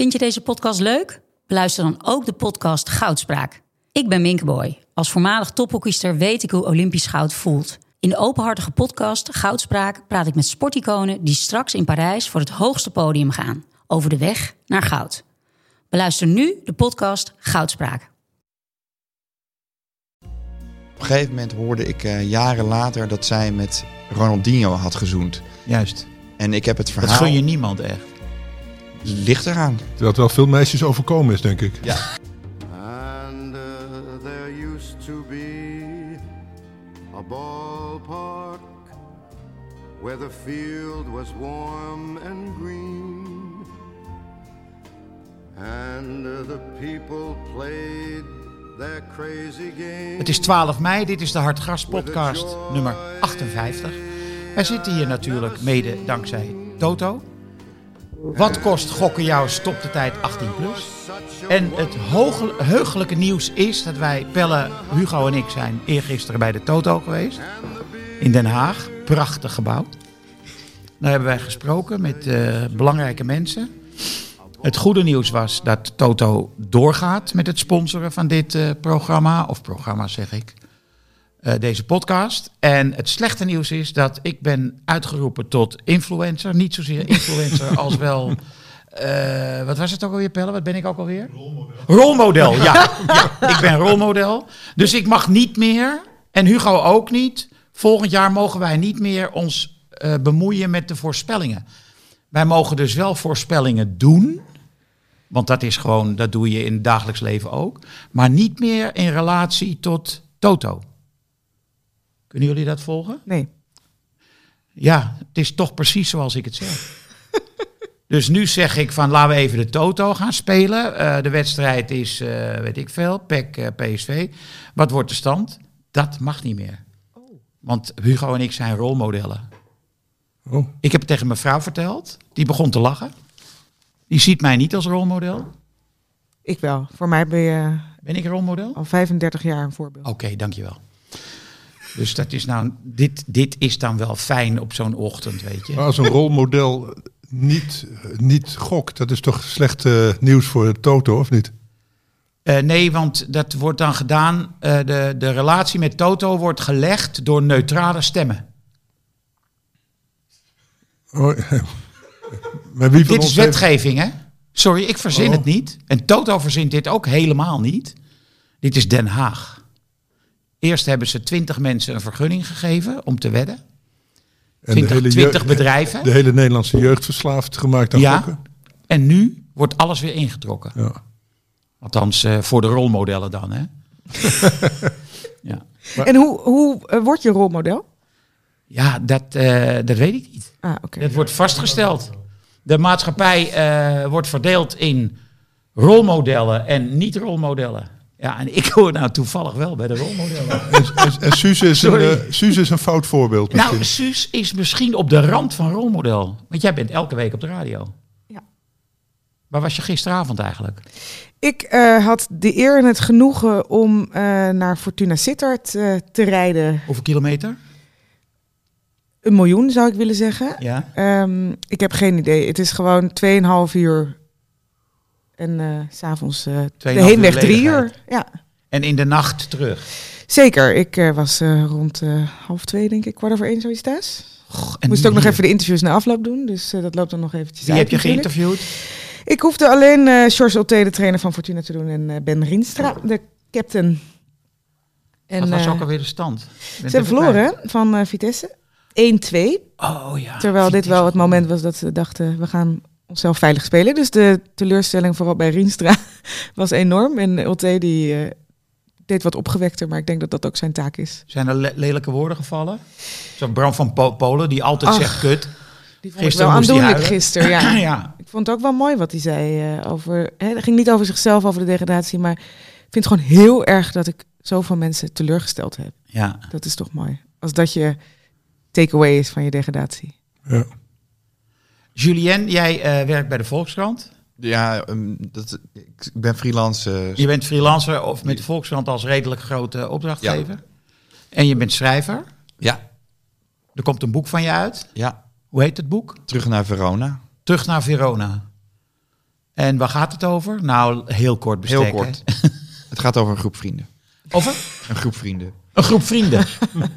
Vind je deze podcast leuk? Beluister dan ook de podcast Goudspraak. Ik ben Minke Boy. Als voormalig tophockeyster weet ik hoe Olympisch goud voelt. In de openhartige podcast Goudspraak praat ik met sporticonen die straks in Parijs voor het hoogste podium gaan. Over de weg naar goud. Beluister nu de podcast Goudspraak. Op een gegeven moment hoorde ik uh, jaren later dat zij met Ronaldinho had gezoend. Juist. En ik heb het verhaal... Dat gun je niemand echt. Ligt eraan. Terwijl het wel veel meisjes overkomen is, denk ik. Ja. And uh, there used to be a ballpark where the field was warm and green. And uh, the people played their crazy game. Het is 12 mei, dit is de Hartgras podcast nummer 58. Wij zitten hier natuurlijk mede dankzij Toto. Wat kost gokken jou stop de tijd 18 plus? En het heugelijke nieuws is dat wij, Pelle, Hugo en ik zijn eergisteren bij de Toto geweest. In Den Haag, prachtig gebouw. Daar hebben wij gesproken met eh, belangrijke mensen. Het goede nieuws was dat Toto doorgaat met het sponsoren van dit eh, programma. Of programma zeg ik. Eh, deze podcast. En het slechte nieuws is dat ik ben uitgeroepen tot influencer. Niet zozeer influencer als wel... eh, wat was het ook alweer, Pelle? Wat ben ik ook alweer? Rolmodel. Rolmodel, ja. ja. Ik ben rolmodel. Dus ik mag niet meer, en Hugo ook niet... Volgend jaar mogen wij niet meer ons eh, bemoeien met de voorspellingen. Wij mogen dus wel voorspellingen doen... Want dat is gewoon, dat doe je in het dagelijks leven ook. Maar niet meer in relatie tot Toto. Kunnen jullie dat volgen? Nee. Ja, het is toch precies zoals ik het zeg. dus nu zeg ik van laten we even de Toto gaan spelen. Eh, de wedstrijd is, eh, weet ik veel, PEC, eh, PSV. Wat wordt de stand? Dat mag niet meer. Want Hugo en ik zijn rolmodellen. Oh. Ik heb het tegen mijn vrouw verteld. Die begon te lachen. Die ziet mij niet als rolmodel. Ik wel. Voor mij ben je Ben ik een rolmodel? al 35 jaar een voorbeeld. Oké, dankjewel. Dus dat is nou, dit, dit is dan wel fijn op zo'n ochtend, weet je. Maar als een rolmodel niet, niet gokt, dat is toch slecht eh, nieuws voor Toto, of niet? Eh, nee, want dat wordt dan gedaan. eh, de, de relatie met Toto wordt gelegd door neutrale stemmen. Oh, maar wie van Dit is heeft- wetgeving, hè? Sorry, ik verzin Oh. het niet. En Toto verzint dit ook helemaal niet. Dit is Den Haag. Eerst hebben ze twintig mensen een vergunning gegeven om te wedden. en de 20, hele 20 jeugd- bedrijven. De hele Nederlandse jeugd verslaafd gemaakt aan Ja. gokken. En nu wordt alles weer ingetrokken. Ja. Althans, eh, voor de rolmodellen dan, hè? ja. En hoe, hoe eh, word je rolmodel? Ja, dat, eh, dat weet ik niet. Ah, oké. Dat wordt vastgesteld. De maatschappij eh, wordt verdeeld in rolmodellen en niet-rolmodellen. Ja, en ik hoor nou toevallig wel bij de rolmodellen. En, en, en Suus, is een, eh, Suus is een fout voorbeeld misschien. nou, Suus is misschien op de rand van rolmodel. Want jij bent elke week op de radio. Ja. Waar was je gisteravond eigenlijk? Ik eh, had de eer en het genoegen om eh, naar Fortuna Sittard eh, te rijden. Hoeveel kilometer? Een miljoen zou ik willen zeggen. Ja. Ehm, ik heb geen idee. Het is gewoon 2,5 uur. En s s'avonds uh, de 2,5 heenweg uur drie uur. Ja, En in de nacht terug. zeker. Ik eh, was rond half twee, denk ik, kwart over één zoiets thuis. En Moest ook nog even de interviews na afloop doen. Dus dat loopt dan nog eventjes Wie uit heb je natuurlijk. geïnterviewd? Ik hoefde alleen eh George Otte, de trainer van Fortuna, te doen. En Ben Rienstra, de captain. En, Wat was ook alweer de stand? Ze even verloren van Vitesse. 1-2. Oh ja. Terwijl dit wel het moment was dat ze dachten, we gaan onszelf veilig spelen. Dus de teleurstelling vooral bij Rienstra was enorm. En Otte die eh, deed wat opgewekter, maar ik denk dat dat ook zijn taak is. Zijn er le- lelijke woorden gevallen? Zoals Bram van Po- Polen, die altijd Ach. zegt kut. Die vond ik Gisteren wel moest hij aandoenlijk gisteren, ja. ja. Ik vond het ook wel mooi wat hij zei eh, over... Hè, het ging niet over zichzelf, over de degradatie, maar ik vind het gewoon heel erg dat ik zoveel mensen teleurgesteld heb. ja. Dat is toch mooi. Als dat je takeaway is van je degradatie. Ja. Julien, jij eh, werkt bij de Volkskrant. Ja, ehm, dat, ik ben freelance. eh, Je bent freelancer of met de Volkskrant als redelijk grote opdrachtgever. En je bent schrijver. ja, Er komt een boek van je uit. ja, Hoe heet het boek? terug naar Verona. Terug naar Verona. En waar gaat het over? Nou, heel kort bestek. Heel kort. Het gaat over een groep vrienden. Over Een groep vrienden. een groep vrienden.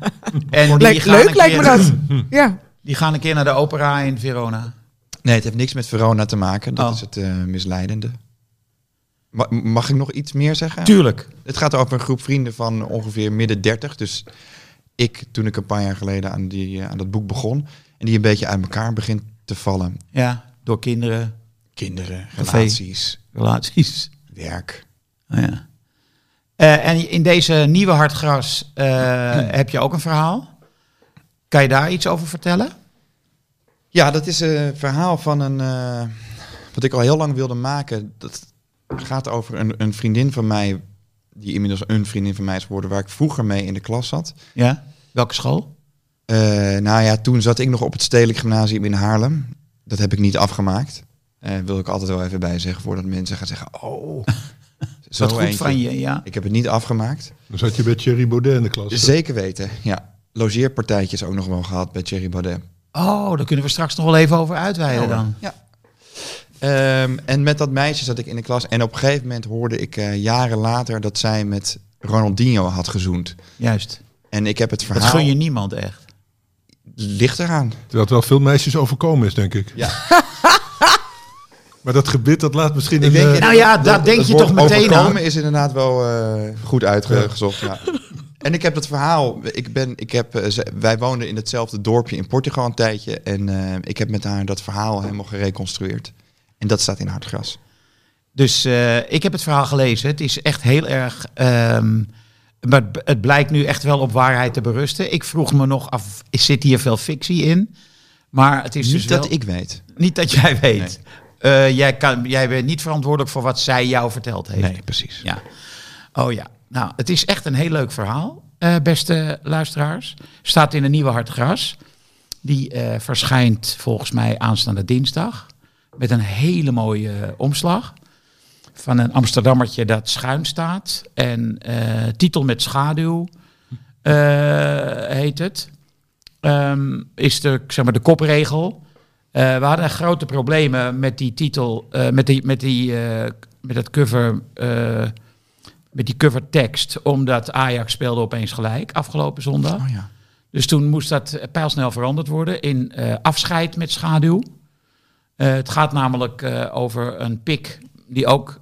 en die gaan leuk lijkt me dat. Ja. Die gaan een keer naar de opera in Verona. Nee, het heeft niks met Verona te maken. Dat Oh. is het eh, misleidende. Ma- mag ik nog iets meer zeggen? Tuurlijk. Het gaat over een groep vrienden van ongeveer midden 30. Dus ik, toen ik een paar jaar geleden aan, die, eh, aan dat boek begon. En die een beetje uit elkaar begint te vallen. Ja, door kinderen, Kinderen, relaties, relaties. werk. Oh, ja. Eh, en in deze nieuwe Hartgras heb je ook een verhaal. Kan je daar iets over vertellen? Ja, dat is een verhaal van een... eh, wat ik al heel lang wilde maken. Dat gaat over een, een vriendin van mij... die inmiddels een vriendin van mij is geworden... waar ik vroeger mee in de klas zat. Ja. Welke school? Eh, nou ja, toen zat ik nog op het Stedelijk Gymnasium in Haarlem. Dat heb ik niet afgemaakt. Eh wil ik altijd wel even bij zeggen voordat mensen gaan zeggen: Oh, Is dat goed eentje. van je? Ja. Ik heb het niet afgemaakt. Dan zat je bij Thierry Baudet in de klas. Zeker weten, ja. Logeerpartijtjes ook nog wel gehad bij Thierry Baudet. Oh, daar kunnen we straks nog wel even over uitweiden dan. Ja. Ehm, en met dat meisje zat ik in de klas. En op een gegeven moment hoorde ik eh, jaren later dat zij met Ronaldinho had gezoend. Juist. En ik heb het verhaal. Dat gun je niemand echt. Ligt eraan. Terwijl het wel veel meisjes overkomen is, denk ik. Ja. Maar dat gebit, dat laat misschien Ik denk, eh, Nou ja, daar denk je toch meteen overkomen aan. is inderdaad wel eh, goed uitgezocht. Ja. En ik heb het verhaal. Ik ben, ik heb, eh, wij woonden in hetzelfde dorpje in Portugal een tijdje. En eh, ik heb met haar dat verhaal helemaal gereconstrueerd. En dat staat in Hartgras. Dus eh, ik heb het verhaal gelezen. Het is echt heel erg. ehm, maar het- blijkt nu echt wel op waarheid te berusten. Ik vroeg me nog af, zit hier veel fictie in? Maar het is Niet dus wel, dat ik weet. niet dat jij weet. Jij, kan, jij bent niet verantwoordelijk voor wat zij jou verteld heeft. Nee, precies. Ja. Oh ja. Nou, het is echt een heel leuk verhaal, eh, beste luisteraars. Staat in een nieuwe Hartgras. Die eh, verschijnt volgens mij aanstaande dinsdag. Met een hele mooie eh, omslag. Van een Amsterdammertje dat schuin staat. En titel met schaduw heet het. Ehm, is de, zeg maar, de kopregel. We hadden grote problemen met die titel, met, die, met, die, met het cover, met die covertekst, omdat Ajax speelde opeens gelijk afgelopen zondag. Oh ja. Dus toen moest dat pijlsnel veranderd worden in eh, afscheid met schaduw. Eh, het gaat namelijk eh, over een pik die ook,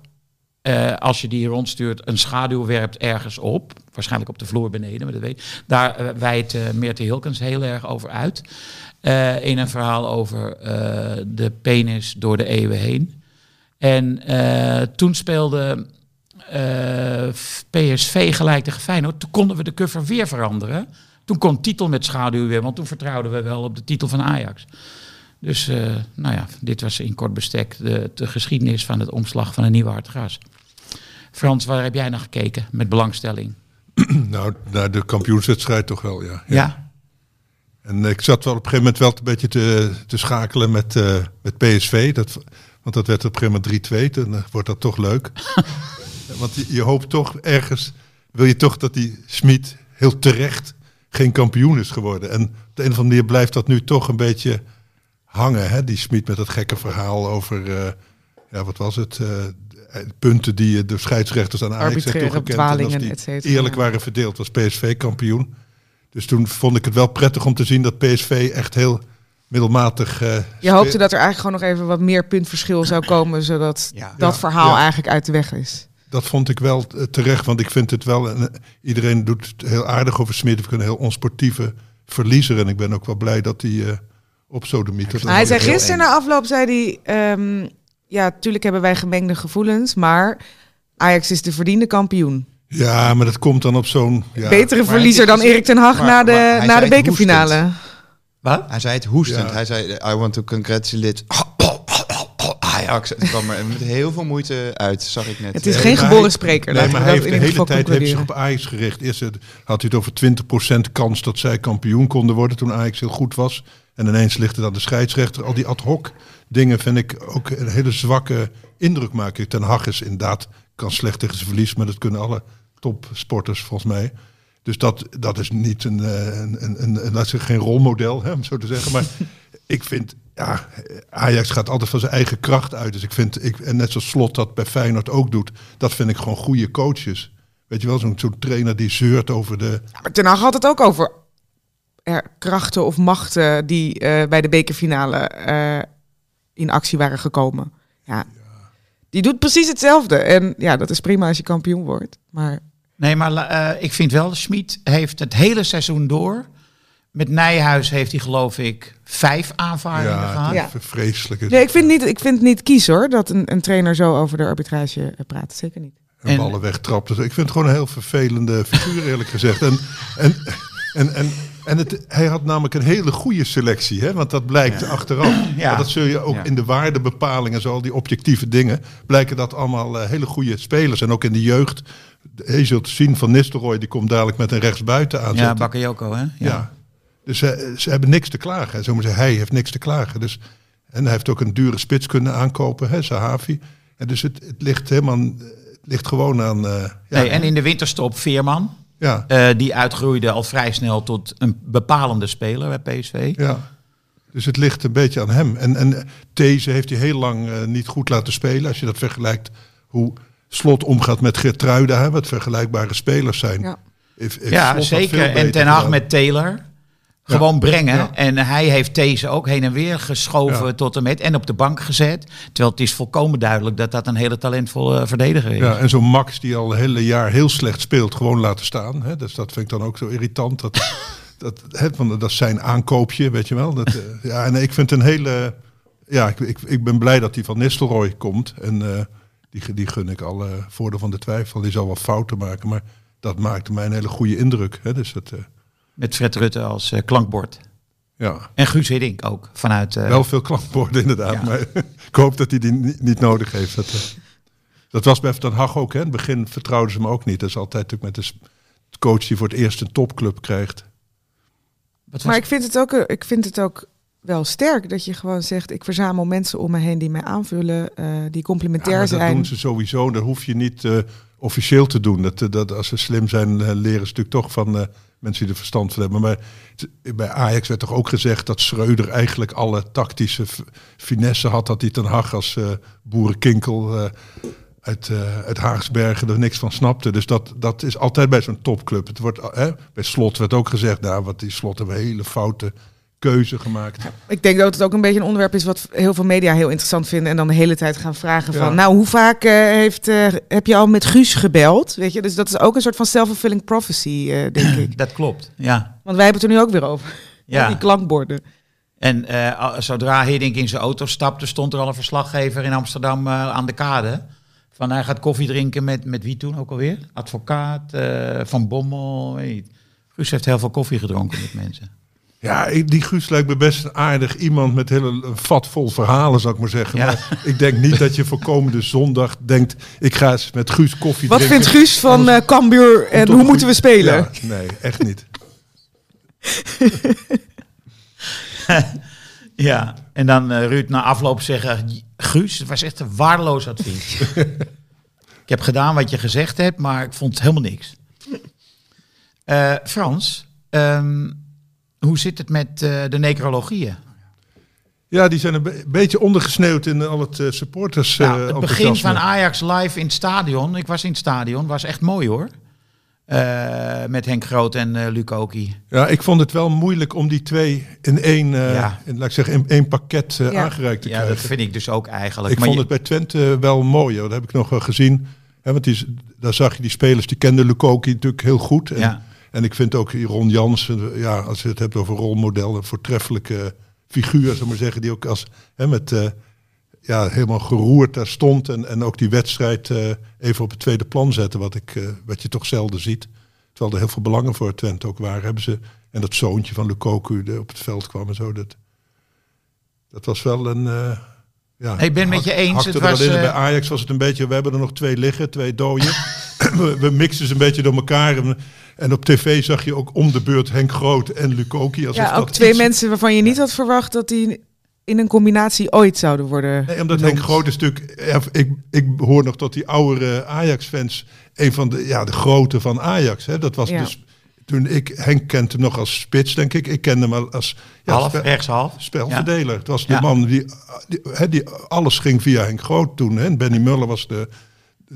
als je die rondstuurt, een schaduw werpt ergens op. Waarschijnlijk op de vloer beneden, maar dat weet Daar wijdt uh, Meerte Hilkens heel erg over uit. In een verhaal over de penis door de eeuwen heen. En toen speelde uh, PSV gelijk tegen Feyenoord. Toen konden we de cover weer veranderen. Toen kon titel met schaduw weer, want toen vertrouwden we wel op de titel van Ajax. Dus uh, nou ja, dit was in kort bestek de, de geschiedenis van het omslag van een nieuwe hartgras. Frans, waar heb jij naar gekeken met belangstelling? nou, naar de kampioenswedstrijd toch wel, ja. Ja. ja. En ik zat wel op een gegeven moment wel een beetje te, te schakelen met, uh, met PSV. Dat, want dat werd op een gegeven moment 3-2. Dan wordt dat toch leuk. want je, je, hoopt toch ergens, wil je toch dat die Smit heel terecht geen kampioen is geworden. En op de een of andere manier blijft dat nu toch een beetje hangen. Hè? Die Smit met dat gekke verhaal over, uh, ja wat was het, punten die de scheidsrechters aan Ajax heeft toegekend. En als die cetera, eerlijk ja. waren verdeeld, was PSV kampioen. Dus toen vond ik het wel prettig om te zien dat PSV echt heel middelmatig. Uh, je hoopte dat er eigenlijk gewoon nog even wat meer puntverschil zou komen, zodat ja. dat ja, verhaal ja. eigenlijk uit de weg is. Dat vond ik wel terecht, want ik vind het wel. En iedereen doet het heel aardig over Smit. Ik een heel onsportieve verliezer. En ik ben ook wel blij dat hij uh, op Sodemiet. Hij zei gisteren na afloop, zei hij. Um, ja, natuurlijk hebben wij gemengde gevoelens, maar Ajax is de verdiende kampioen. Ja, maar dat komt dan op zo'n... Ja. Betere verliezer dan Erik ten Hag na de, na de bekerfinale. Wat? Hij zei het hoestend. Ja. Hij zei, I want to congratulate Ajax. Het kwam er met heel veel moeite uit, zag ik net. Het is geen geboren spreker. Nee, maar hij heeft de hele tijd heeft zich op Ajax gericht. Eerst had hij het over 20% kans dat zij kampioen konden worden toen Ajax heel goed was. En ineens ligt het aan de scheidsrechter. Al die ad hoc dingen vind ik ook een hele zwakke indruk maken. Ten Hag is inderdaad, kan slecht tegen zijn verlies, maar dat kunnen alle topsporters volgens mij. Dus dat, dat is niet een, een, een, een, een, een geen rolmodel, hè, om zo te zeggen. Maar ik vind, ja, Ajax gaat altijd van zijn eigen kracht uit. Dus ik vind, ik, en net zoals Slot dat bij Feyenoord ook doet, dat vind ik gewoon goede coaches. Weet je wel, zo'n zo'n trainer die zeurt over de... Ja, maar Ten Hag had het ook over er krachten of machten die eh, bij de bekerfinale eh, in actie waren gekomen. Ja. Die doet precies hetzelfde. En ja, dat is prima als je kampioen wordt. Maar Nee, maar eh, ik vind wel, Schmid heeft het hele seizoen door. Met Nijhuis heeft hij geloof ik vijf aanvaringen Ja, gehad. Ja. vreselijk nee, ik vind, niet, ik vind het niet kies hoor, dat een, een trainer zo over de arbitrage eh, praat. Zeker niet. En En- ballen wegtrapt. Dus ik vind het gewoon een heel vervelende figuur, eerlijk gezegd. En, en, en, en, en het, hij had namelijk een hele goede selectie, hè? want dat blijkt achteraf. Ja. Dat zul je ook Ja. in de waardebepalingen, en zo, al die objectieve dingen, blijken dat allemaal eh, hele goede spelers. En ook in de jeugd. Je zult zien van Nistelrooy, die komt dadelijk met een rechtsbuiten aan. Ja, Bakayoko hè? Ja. Dus ze, ze hebben niks te klagen. Zo moet zeggen, hij heeft niks te klagen. Dus, en hij heeft ook een dure spits kunnen aankopen, hè, Sahavi. En dus het, het ligt helemaal, het ligt gewoon aan. eh, ja, Nee, en in de winterstop Veerman. ja, eh, die uitgroeide al vrij snel tot een bepalende speler bij PSV. ja. Dus het ligt een beetje aan hem. En, en These heeft hij heel lang eh, niet goed laten spelen. Als je dat vergelijkt hoe Slot omgaat met Gertruida, hè, wat vergelijkbare spelers zijn. Ja. Ja, zeker. En Ten Hag met Taylor. Gewoon brengen. Ja. En hij heeft deze ook heen en weer geschoven Ja. tot en met. En op de bank gezet. Terwijl het is volkomen duidelijk dat dat een hele talentvolle verdediger is. Ja, en zo'n Max die al het hele jaar heel slecht speelt, gewoon laten staan. Hè? Dus dat vind ik dan ook zo irritant. Dat, dat, hè, want dat is zijn aankoopje, weet je wel. Dat, eh, ja, en ik vind een hele... Ja, ik, ik, ik ben blij dat die van Nistelrooy komt. En eh, die, die gun ik alle voordeel van de twijfel. Die zal wel fouten maken, maar dat maakte mij een hele goede indruk. Hè? Dus dat, eh, Met Fred Rutte als eh, klankbord. ja, En Guus Hiddink ook. Vanuit, eh, wel veel klankborden inderdaad. Ja. Maar ik hoop dat hij die niet, niet nodig heeft. Dat, eh, dat was bij Ten Hag ook. Hè? In het begin vertrouwden ze hem ook niet. Dat is altijd natuurlijk met de coach die voor het eerst een topclub krijgt. was- Maar ik vind, het ook, ik vind het ook wel sterk dat je gewoon zegt... ik verzamel mensen om me heen die mij aanvullen, eh, die Ja, complementair maar dat zijn. doen ze sowieso. Dat hoef je niet eh, officieel te doen. Dat, dat, als ze slim zijn, eh, leren ze natuurlijk toch van eh, mensen die er verstand van hebben. Maar bij Ajax werd toch ook gezegd dat Schreuder eigenlijk alle tactische finesse had. Dat hij ten Hag als eh, boerenkinkel eh, uit, uit Haagsbergen er niks van snapte. Dus dat, dat is altijd bij zo'n topclub. Het wordt, eh, bij Slot werd ook gezegd, nou, wat die Slot hebben hele foute keuze gemaakt. Ik denk dat het ook een beetje een onderwerp is wat heel veel media heel interessant vinden. En dan de hele tijd gaan vragen Ja. van... nou, hoe vaak eh, heeft, eh, heb je al met Guus gebeld? Weet je, dus dat is ook een soort van self-fulfilling prophecy, eh, denk ik. Dat klopt, ja. Want wij hebben het er nu ook weer over. ja. Die klankborden. En eh, zodra Hiddink in zijn auto stapte, stond er al een verslaggever in Amsterdam eh, aan de kade. Van hij gaat koffie drinken met, met wie toen ook alweer? Advocaat, eh, Van Bommel, weet je. Guus heeft heel veel koffie gedronken met mensen. Ja, die Guus lijkt me best een aardig iemand met hele een vat vol verhalen, zou ik maar zeggen. Ja. Maar ik denk niet dat je voor komende zondag denkt, ik ga eens met Guus koffie Wat drinken. vindt Guus van eh Cambuur en hoe moeten we spelen? Ja, nee, echt niet. Ja, en dan eh, Ruud na afloop zeggen... Guus, het was echt een waardeloos advies. ik heb gedaan wat je gezegd hebt, maar ik vond helemaal niks. Eh, Frans, ehm, hoe zit het met eh, de necrologieën? Ja, die zijn een be- beetje ondergesneeuwd in al het eh, supporters. eh, Nou, het begin van Ajax live in het stadion. Ik was in het stadion, was echt mooi hoor. Eh, met Henk Groot en eh Lukoki. Ja, ik vond het wel moeilijk om die twee in één, eh, Ja. in, laat ik zeggen, in één pakket eh, Ja. aangereikt te Ja, dat krijgen. vind ik dus ook eigenlijk. Ik Maar vond je- het bij Twente wel mooi. Hoor. Dat heb ik nog wel gezien. Hè, want die, daar zag je die spelers, die kenden Lukoki natuurlijk heel goed. En, Ja. En ik vind ook Ron Jansen, ja, als je het hebt over rolmodel, een voortreffelijke figuur, zou maar zeggen, die ook als, hè, met, eh, ja, helemaal geroerd daar stond. En, en ook die wedstrijd eh, even op het tweede plan zette, wat, ik, eh, wat je toch zelden ziet. Terwijl er heel veel belangen voor Twente ook waren. Hebben ze, en dat zoontje van Lukoku die op het veld kwam en zo. Dat, dat was wel een... ja, Ik ben met je eens, het was, Bij Ajax was het een beetje, we hebben er nog twee liggen, twee dooien. we, we mixen ze een beetje door elkaar. En, en op tv zag je ook om de beurt Henk Groot en Lukoki. Ja, dat ook twee iets- mensen waarvan je niet had verwacht dat die in een combinatie ooit zouden worden. Nee, omdat benoemd. Henk Groot is natuurlijk... Ja, ik, ik hoor nog tot die oudere Ajax-fans... een van de, ja, de grote van Ajax. Hè. Dat was Ja. dus toen ik, Henk kent hem nog als spits, denk ik. Ik kende hem al als ja, half, spe- rechtshalf. spelverdeler. Het was de Ja. man die, die, hè, die... Alles ging via Henk Groot toen. Hè. En Benny Muller was de...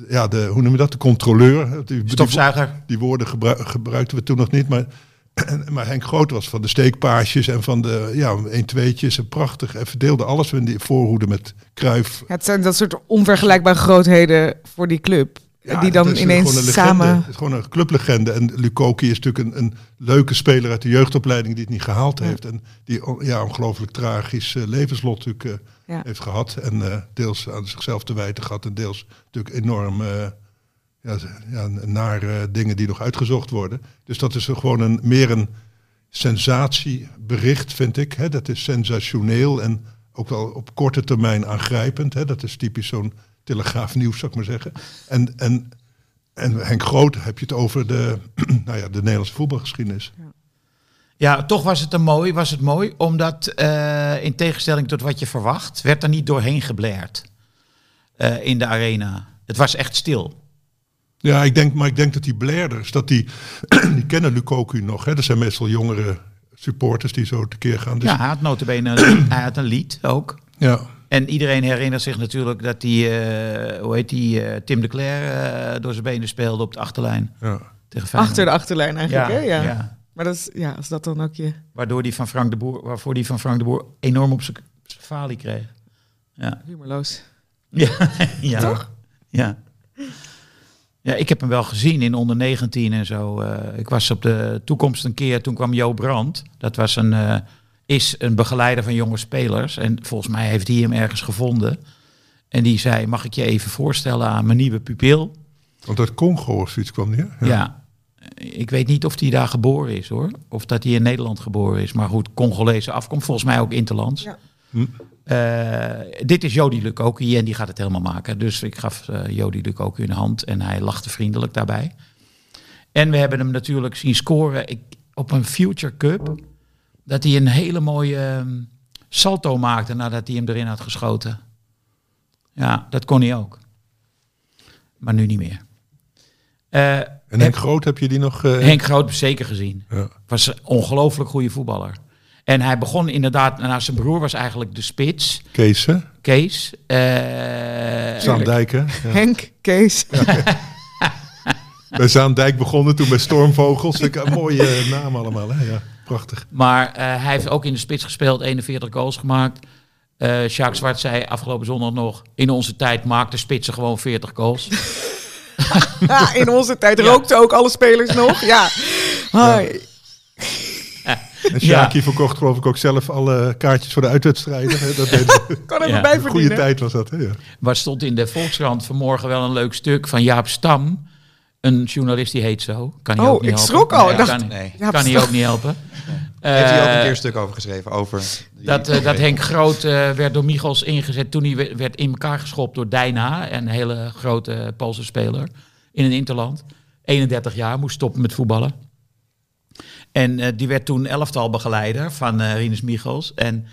Ja, de, hoe noem je dat? De controleur. Die, Stofzuiger. die woorden gebru- gebruikten we toen nog niet. Maar, maar Henk Groot was van de steekpaasjes en van de ja, 1 tweetjes en prachtig. Hij verdeelde alles in die voorhoede met Kruif. Ja, het zijn dat soort onvergelijkbare grootheden voor die club. Die dan ineens gewoon een samen... Het is gewoon een clublegende. En Lukoki is natuurlijk een, een leuke speler uit de jeugdopleiding die het niet gehaald heeft. En die ja, ongelooflijk tragisch eh, levenslot natuurlijk eh, Ja. heeft gehad. En eh, deels aan zichzelf te wijten gehad. En deels natuurlijk enorm eh, ja, ja, naar eh, dingen die nog uitgezocht worden. Dus dat is gewoon een, meer een sensatiebericht, vind ik. Hè. Dat is sensationeel en ook wel op korte termijn aangrijpend. Hè. Dat is typisch zo'n telegraafnieuws, zou ik maar zeggen. En, en, en Henk Groot heb je het over de, nou ja, de Nederlandse voetbalgeschiedenis. Ja, toch was het een mooi, was het mooi, omdat eh, in tegenstelling tot wat je verwacht, werd er niet doorheen geblerd eh, in de arena. Het was echt stil. Ja, ik denk, maar ik denk dat die Blairders, dat die, die kennen Lukoku nog. Hè. Dat zijn meestal jongere supporters die zo tekeer gaan. Dus, Ja, hij had notabene hij had een lied ook. ja. En iedereen herinnert zich natuurlijk dat die, eh, hoe heet die, eh, Tim de Cler eh, door zijn benen speelde op de achterlijn. ja. Tegen Feyenoord. Achter de achterlijn eigenlijk, ja, hè? Ja. ja. Maar dat is, ja, als dat dan ook je... Waardoor die van Frank de Boer, waarvoor die van Frank de Boer enorm op zijn falie kreeg. Ja. Humorloos. Ja, ja. Toch? Ja. Ja, ik heb hem wel gezien in onder 19 en zo. Eh, ik was op de toekomst een keer, toen kwam Jo Brandt. Dat was een, eh, is een begeleider van jonge spelers. En volgens mij heeft hij hem ergens gevonden. En die zei, mag ik je even voorstellen aan mijn nieuwe pupil? Want uit Congo of zoiets kwam die, hè? Ja. Ik weet niet of hij daar geboren is hoor. Of dat hij in Nederland geboren is. Maar goed, Congolese afkomst. Volgens mij ook interlands. Ja. Hm. Eh, dit is Jody Lukoki en die gaat het helemaal maken. Dus ik gaf eh Jody Lukoki een hand en hij lachte vriendelijk daarbij. En we hebben hem natuurlijk zien scoren ik, op een Future Cup. Dat hij een hele mooie ehm, salto maakte nadat hij hem erin had geschoten. Ja, dat kon hij ook. Maar nu niet meer. Eh, En Henk Groot, heb je die nog? eh, Henk Groot zeker gezien. Ja. Was een ongelooflijk goede voetballer. En hij begon inderdaad, nou, zijn broer was eigenlijk de spits, Kees, hè? Kees. Eh, Zaandijk, hè? Ja. Henk, Kees. Bij Zaandijk begonnen, toen bij Stormvogels. Ik, een mooie eh, naam allemaal, hè? Ja, prachtig. maar eh, hij heeft ook in de spits gespeeld, 41 goals gemaakt. Eh Jacques Zwart zei afgelopen zondag nog, in onze tijd maakte spitsen gewoon 40 goals. Ja, in onze tijd rookten ook alle spelers nog. Ja. Hoi. En verkocht geloof ik ook zelf alle kaartjes voor de uitwedstrijden. Dat deed Kan er Ja, maar bij een goede tijd was dat, hè? Ja. Maar stond in de Volkskrant vanmorgen wel een leuk stuk van Jaap Stam. Een journalist die heet zo. Kan hij Oh, ook niet ik helpen. schrok al. Nee, Ik dacht- kan, Nee. Kan hij ook niet helpen. Heeft hij ook een Eh, keer een stuk over geschreven? Over Dat, eh, dat Henk Groot eh, werd door Michels ingezet toen hij we- werd in elkaar geschopt door Dijna, een hele grote Poolse speler in een interland. 31 jaar, moest stoppen met voetballen. En eh, die werd toen elftal begeleider van eh Rinus Michels. En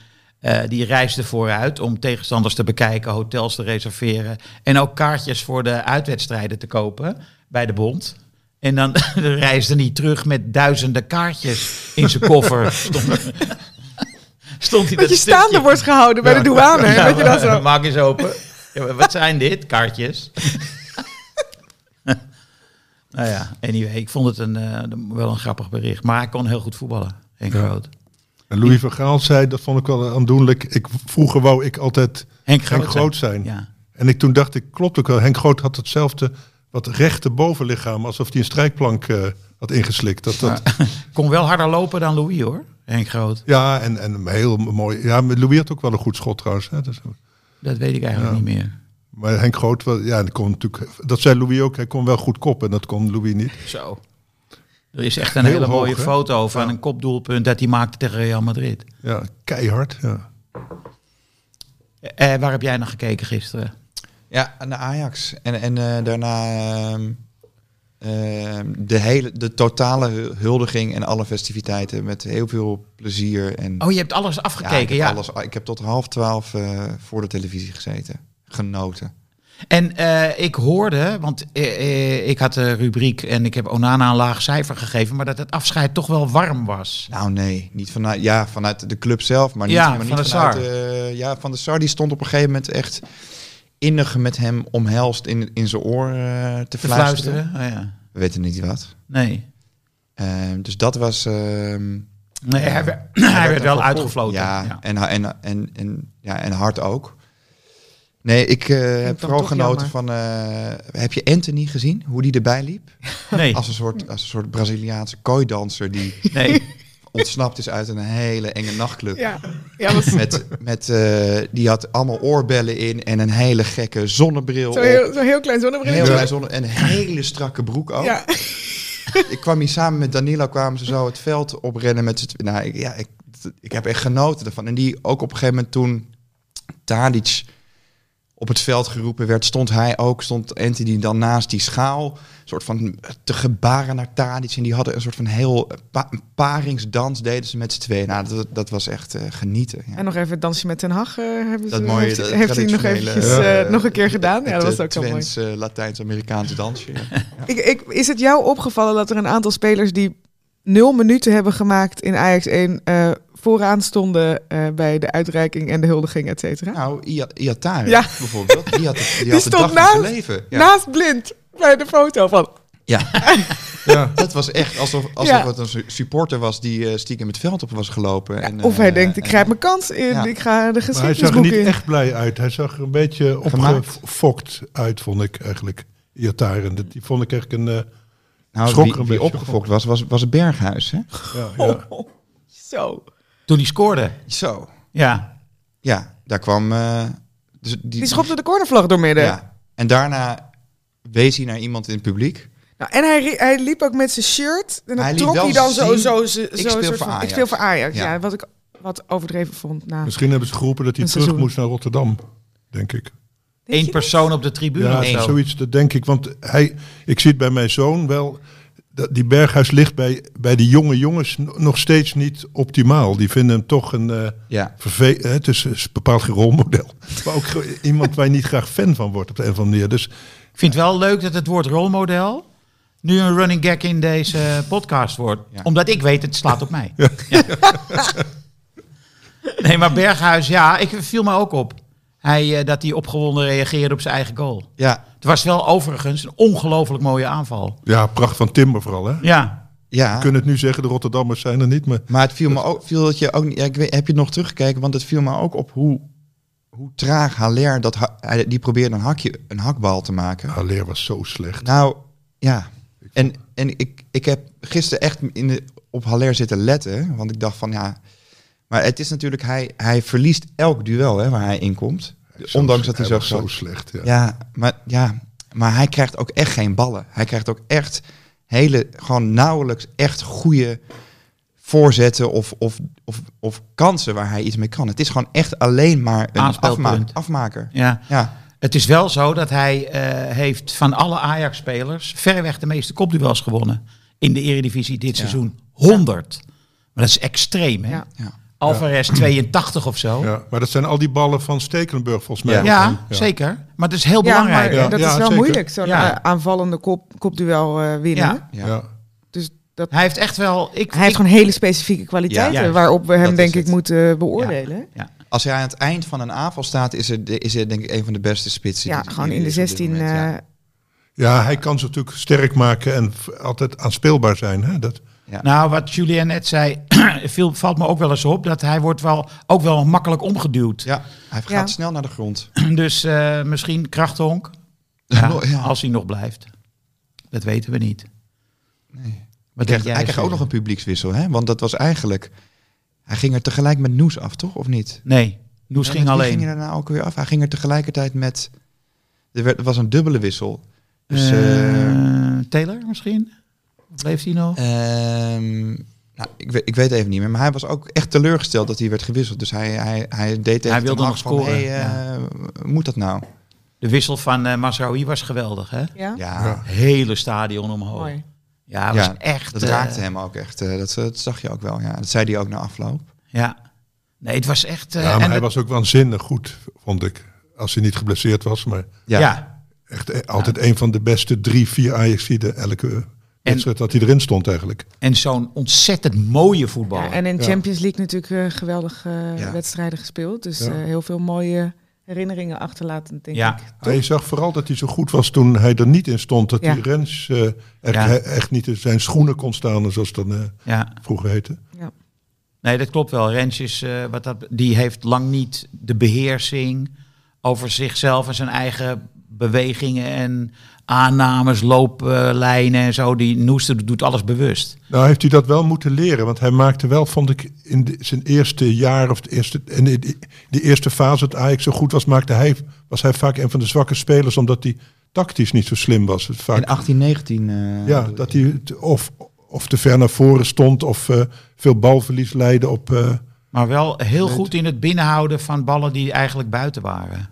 eh, die reisde vooruit om tegenstanders te bekijken, hotels te reserveren. En ook kaartjes voor de uitwedstrijden te kopen bij de bond. En dan reisde hij terug met duizenden kaartjes in zijn koffer. Stond, stond hij Dat je stukje- staande wordt gehouden bij de douane. dat je dat zo... Maak eens open. Ja, wat zijn dit? Kaartjes. nou ja, anyway, ik vond het een, eh, wel een grappig bericht. Maar hij kon heel goed voetballen, Henk Ja. Groot. En Louis van Gaal zei, dat vond ik wel aandoenlijk. Ik, vroeger wou ik altijd Henk Groot, Henk Groot zijn. Ja. En ik, toen dacht ik, klopt ook wel. Henk Groot had hetzelfde, wat rechte bovenlichaam. Alsof hij een strijkplank eh, had ingeslikt. Dat, dat, Kon wel harder lopen dan Louis hoor, Henk Groot. Ja, en, en heel mooi. Ja, maar Louis had ook wel een goed schot trouwens. Hè. Dus, Dat weet ik eigenlijk Ja. niet meer. maar Henk Groot, wel, ja, die kon natuurlijk, dat zei Louis ook. Hij kon wel goed koppen en dat kon Louis niet. Zo. Er is echt een Heel hele hoog, mooie hè? foto van Ja. een kopdoelpunt dat hij maakte tegen Real Madrid. Ja, keihard. Ja. Eh, waar heb jij naar gekeken gisteren? Ja, naar Ajax. En, en eh, daarna ehm, ehm, de, hele, de totale hu- huldiging en alle festiviteiten met heel veel plezier. En, Oh, je hebt alles ja, afgekeken, ik, heb ja. alles, ik heb tot half twaalf eh, voor de televisie gezeten. Genoten. En eh, ik hoorde, want eh, eh, ik had de rubriek en ik heb Onana een laag cijfer gegeven, maar dat het afscheid toch wel warm was. Nou nee, niet vanuit, ja, vanuit de club zelf, maar niet, Ja, maar van niet de vanuit ja, van de Sar. Die stond op een gegeven moment echt innig met hem omhelst in, in zijn oor te, Te fluisteren. fluisteren. Oh, ja. We weten niet wat. Nee. Eh, dus dat was... ehm, Nee, hij, werd- Hij werd wel uitgefloten. Ja, Ja. En, en, en, en, ja, en hard ook. Nee, ik eh, heb vooral genoten jammer. van... eh, heb je Anthony gezien? Hoe die erbij liep? Nee, Als een soort, als een soort Braziliaanse kooidanser die nee. ontsnapt is uit een hele enge nachtclub. Ja, ja was Met, met, eh, die had allemaal oorbellen in en een hele gekke zonnebril zo op. heel, zo heel klein zonnebril. Heel klein zonne en een hele strakke broek ook. Ja. Ik kwam hier samen met Danilo, kwamen ze zo het veld oprennen met z'n Nou, ik, ja, ik, ik heb echt genoten ervan. En die ook op een gegeven moment toen Tadic op het veld geroepen werd, stond hij ook, stond Anthony dan naast die schaal, soort van te gebaren naar Tadic. En die hadden een soort van heel pa- een paringsdans deden ze met z'n tweeën. Nou, dat, dat was echt eh, genieten. Ja. En nog even het dansje met Ten Hag eh, hebben ze, Dat mooie, heeft, dat heeft hij nog eventjes eh, eh, nog een keer gedaan. Ja, dat was ook zo mooi. Twents, eh, Latijns-Amerikaanse dansje. ja. Ik, ik, is het jou opgevallen dat er een aantal spelers die nul minuten hebben gemaakt in Ajax 1 eh, vooraan stonden eh, bij de uitreiking en de huldiging, et cetera? Nou, Ia- Iatare Ja. bijvoorbeeld, die had, het, die had de stond dag van zijn naast- leven. Ja. Naast blind bij de foto van. ja, Ja, dat was echt alsof, alsof Ja. het een su- supporter was die eh, stiekem het veld op was gelopen. en, of eh, hij denkt, ik grijp mijn kans in, Ja. ik ga de maar hij zag er niet in. echt blij uit. Hij zag er een beetje opgefokt uit, vond ik eigenlijk. Iataren. Dat- Die vond ik echt een... eh, Nou, schrok wie, er een wie beetje opgefokt was, was, was het Berghuis. Hè? ja, ja. Oh, zo. Toen hij scoorde. Zo, Ja. ja, daar kwam... eh, dus die, Die schopte de cornervlag doormidden. Ja. En daarna wees hij naar iemand in het publiek. Nou, en hij, hij liep ook met zijn shirt. En dan Hij trok wel hij dan zo, zo, zo, zo ik speel soort van, ik Ajax. speel voor Ajax. Ja. Ja. wat ik wat overdreven vond. Nou, Misschien hebben ze geroepen dat hij terug seizoen. moest naar Rotterdam, denk ik. Denk Eén persoon op de tribune Ja, of zo. zoiets, dat denk ik. Want hij, ik zie het bij mijn zoon wel. Dat die Berghuis ligt bij, bij de jonge jongens nog steeds niet optimaal. Die vinden hem toch een eh Ja. verve- hè, Het is, is bepaald rolmodel. Maar ook iemand waar je niet graag fan van wordt op de een of andere manier. Dus Ik vind het wel leuk dat het woord rolmodel nu een running gag in deze podcast wordt. Ja. Omdat ik weet, het slaat op mij. Ja. nee, maar Berghuis, ja, ik viel me ook op. Hij, eh, dat hij opgewonden reageerde op zijn eigen goal. Ja, Het was wel overigens een ongelooflijk mooie aanval. ja, pracht van Timber vooral. Hè? Ja, ja. We kunnen het nu zeggen, de Rotterdammers zijn er niet. Maar Maar het viel me ook, viel het je ook niet. Ja, ik weet, heb je het nog teruggekeken? Want het viel me ook op hoe, hoe traag Haller dat die probeerde een hakje, een hakbal te maken. Haller was zo slecht. Nou, ja. En, en ik, ik heb gisteren echt in de, op Haller zitten letten, want ik dacht van ja. Maar het is natuurlijk hij, hij verliest elk duel hè, waar hij in komt, ondanks dat hij, zo zo slecht. Ja. Ja, maar ja, maar hij krijgt ook echt geen ballen. Hij krijgt ook echt hele, gewoon nauwelijks echt goede voorzetten of, of, of, of kansen waar hij iets mee kan. Het is gewoon echt alleen maar een afma afmaker. ja. Ja, Het is wel zo dat hij eh, heeft van alle Ajax-spelers verreweg de meeste kopduels gewonnen in de Eredivisie dit seizoen. 100. Maar dat is extreem, hè? Ja. Ja. Alvarez 82 of zo. Ja, Ja, maar dat zijn al die ballen van Stekelenburg volgens mij. Ja. zeker. Maar het is heel Ja, belangrijk. maar Ja, dat ja, is wel zeker. moeilijk, zo'n Ja. eh, aanvallende kop, kopduel eh, winnen. Ja. Ja. Ja. Dus dat, Hij heeft echt wel... Ik, hij heeft gewoon hele specifieke kwaliteiten Ja. Waarop we hem Dat denk ik het. moeten beoordelen. ja. Als hij aan het eind van een aanval staat, is het, is het denk ik een van de beste spitsen. Ja, die- gewoon in de er is op dit 16. moment, ja. eh, Ja, hij kan ze natuurlijk sterk maken en altijd aanspeelbaar zijn. Hè? Dat, Nou, wat Julien net zei, viel, valt me ook wel eens op. Dat hij wordt wel, ook wel makkelijk omgeduwd. Ja, hij gaat Ja. snel naar de grond. Dus eh, misschien krachthonk. Ja, ja. Als hij nog blijft. Dat weten we niet. Nee. Wat Hij denk kreeg, jij, hij kreeg ook nog een publiekswissel, hè? Want dat was eigenlijk... Hij ging er tegelijk met Noes af, toch? Of niet? Nee, Noes Ja, ging alleen. ging er nou ook weer af? Hij ging er tegelijkertijd met... Er, werd, er was een dubbele wissel. Dus, eh, Eh, Taylor misschien? Of leeft hij nog? ehm, nou, ik, weet, ik weet even niet meer. Maar hij was ook echt teleurgesteld dat hij werd gewisseld. Dus hij, hij, hij deed tegen Hij wilde nog van, scoren, Hey, eh, Moet dat nou? De wissel van eh Masraoui was geweldig, hè? ja? Hele stadion omhoog. Mooi. Ja, was Ja, echt... dat eh, raakte hem ook echt. eh, dat, dat zag je ook wel. Ja. Dat zei hij ook na afloop. Ja. Nee, het was echt... eh, ja, maar en hij was ook waanzinnig goed, vond ik. Als hij niet geblesseerd was. Maar ja. echt eh, altijd een van de beste drie, vier Ajaxiden elke wedstrijd dat hij erin stond eigenlijk. En zo'n ontzettend mooie voetballer. Ja, en in Ja. Champions League natuurlijk eh, geweldig eh, Ja. wedstrijden gespeeld. Dus Ja. eh, heel veel mooie herinneringen achterlaten, denk Ja. ik. Hij zag vooral dat hij zo goed was toen hij er niet in stond. Dat Ja. die Rens eh, echt, Ja. echt niet in zijn schoenen kon staan, zoals het dan eh, ja. vroeger heette. Nee, dat klopt wel. Rens is, eh, wat dat, die heeft lang niet de beheersing over zichzelf en zijn eigen bewegingen en aannames, looplijnen en zo. Die Noester doet alles bewust. Nou heeft hij dat wel moeten leren, want hij maakte wel, vond ik, in de- zijn eerste jaar of de eerste, in de, eerste fase dat Ajax zo goed was, maakte hij, was hij vaak een van de zwakke spelers, omdat hij tactisch niet zo slim was. Vaak, In 18, 19. eh, ja, dat hij of, of te ver naar voren stond of eh, veel balverlies leidde op... eh, Maar wel heel goed in het binnenhouden van ballen die eigenlijk buiten waren.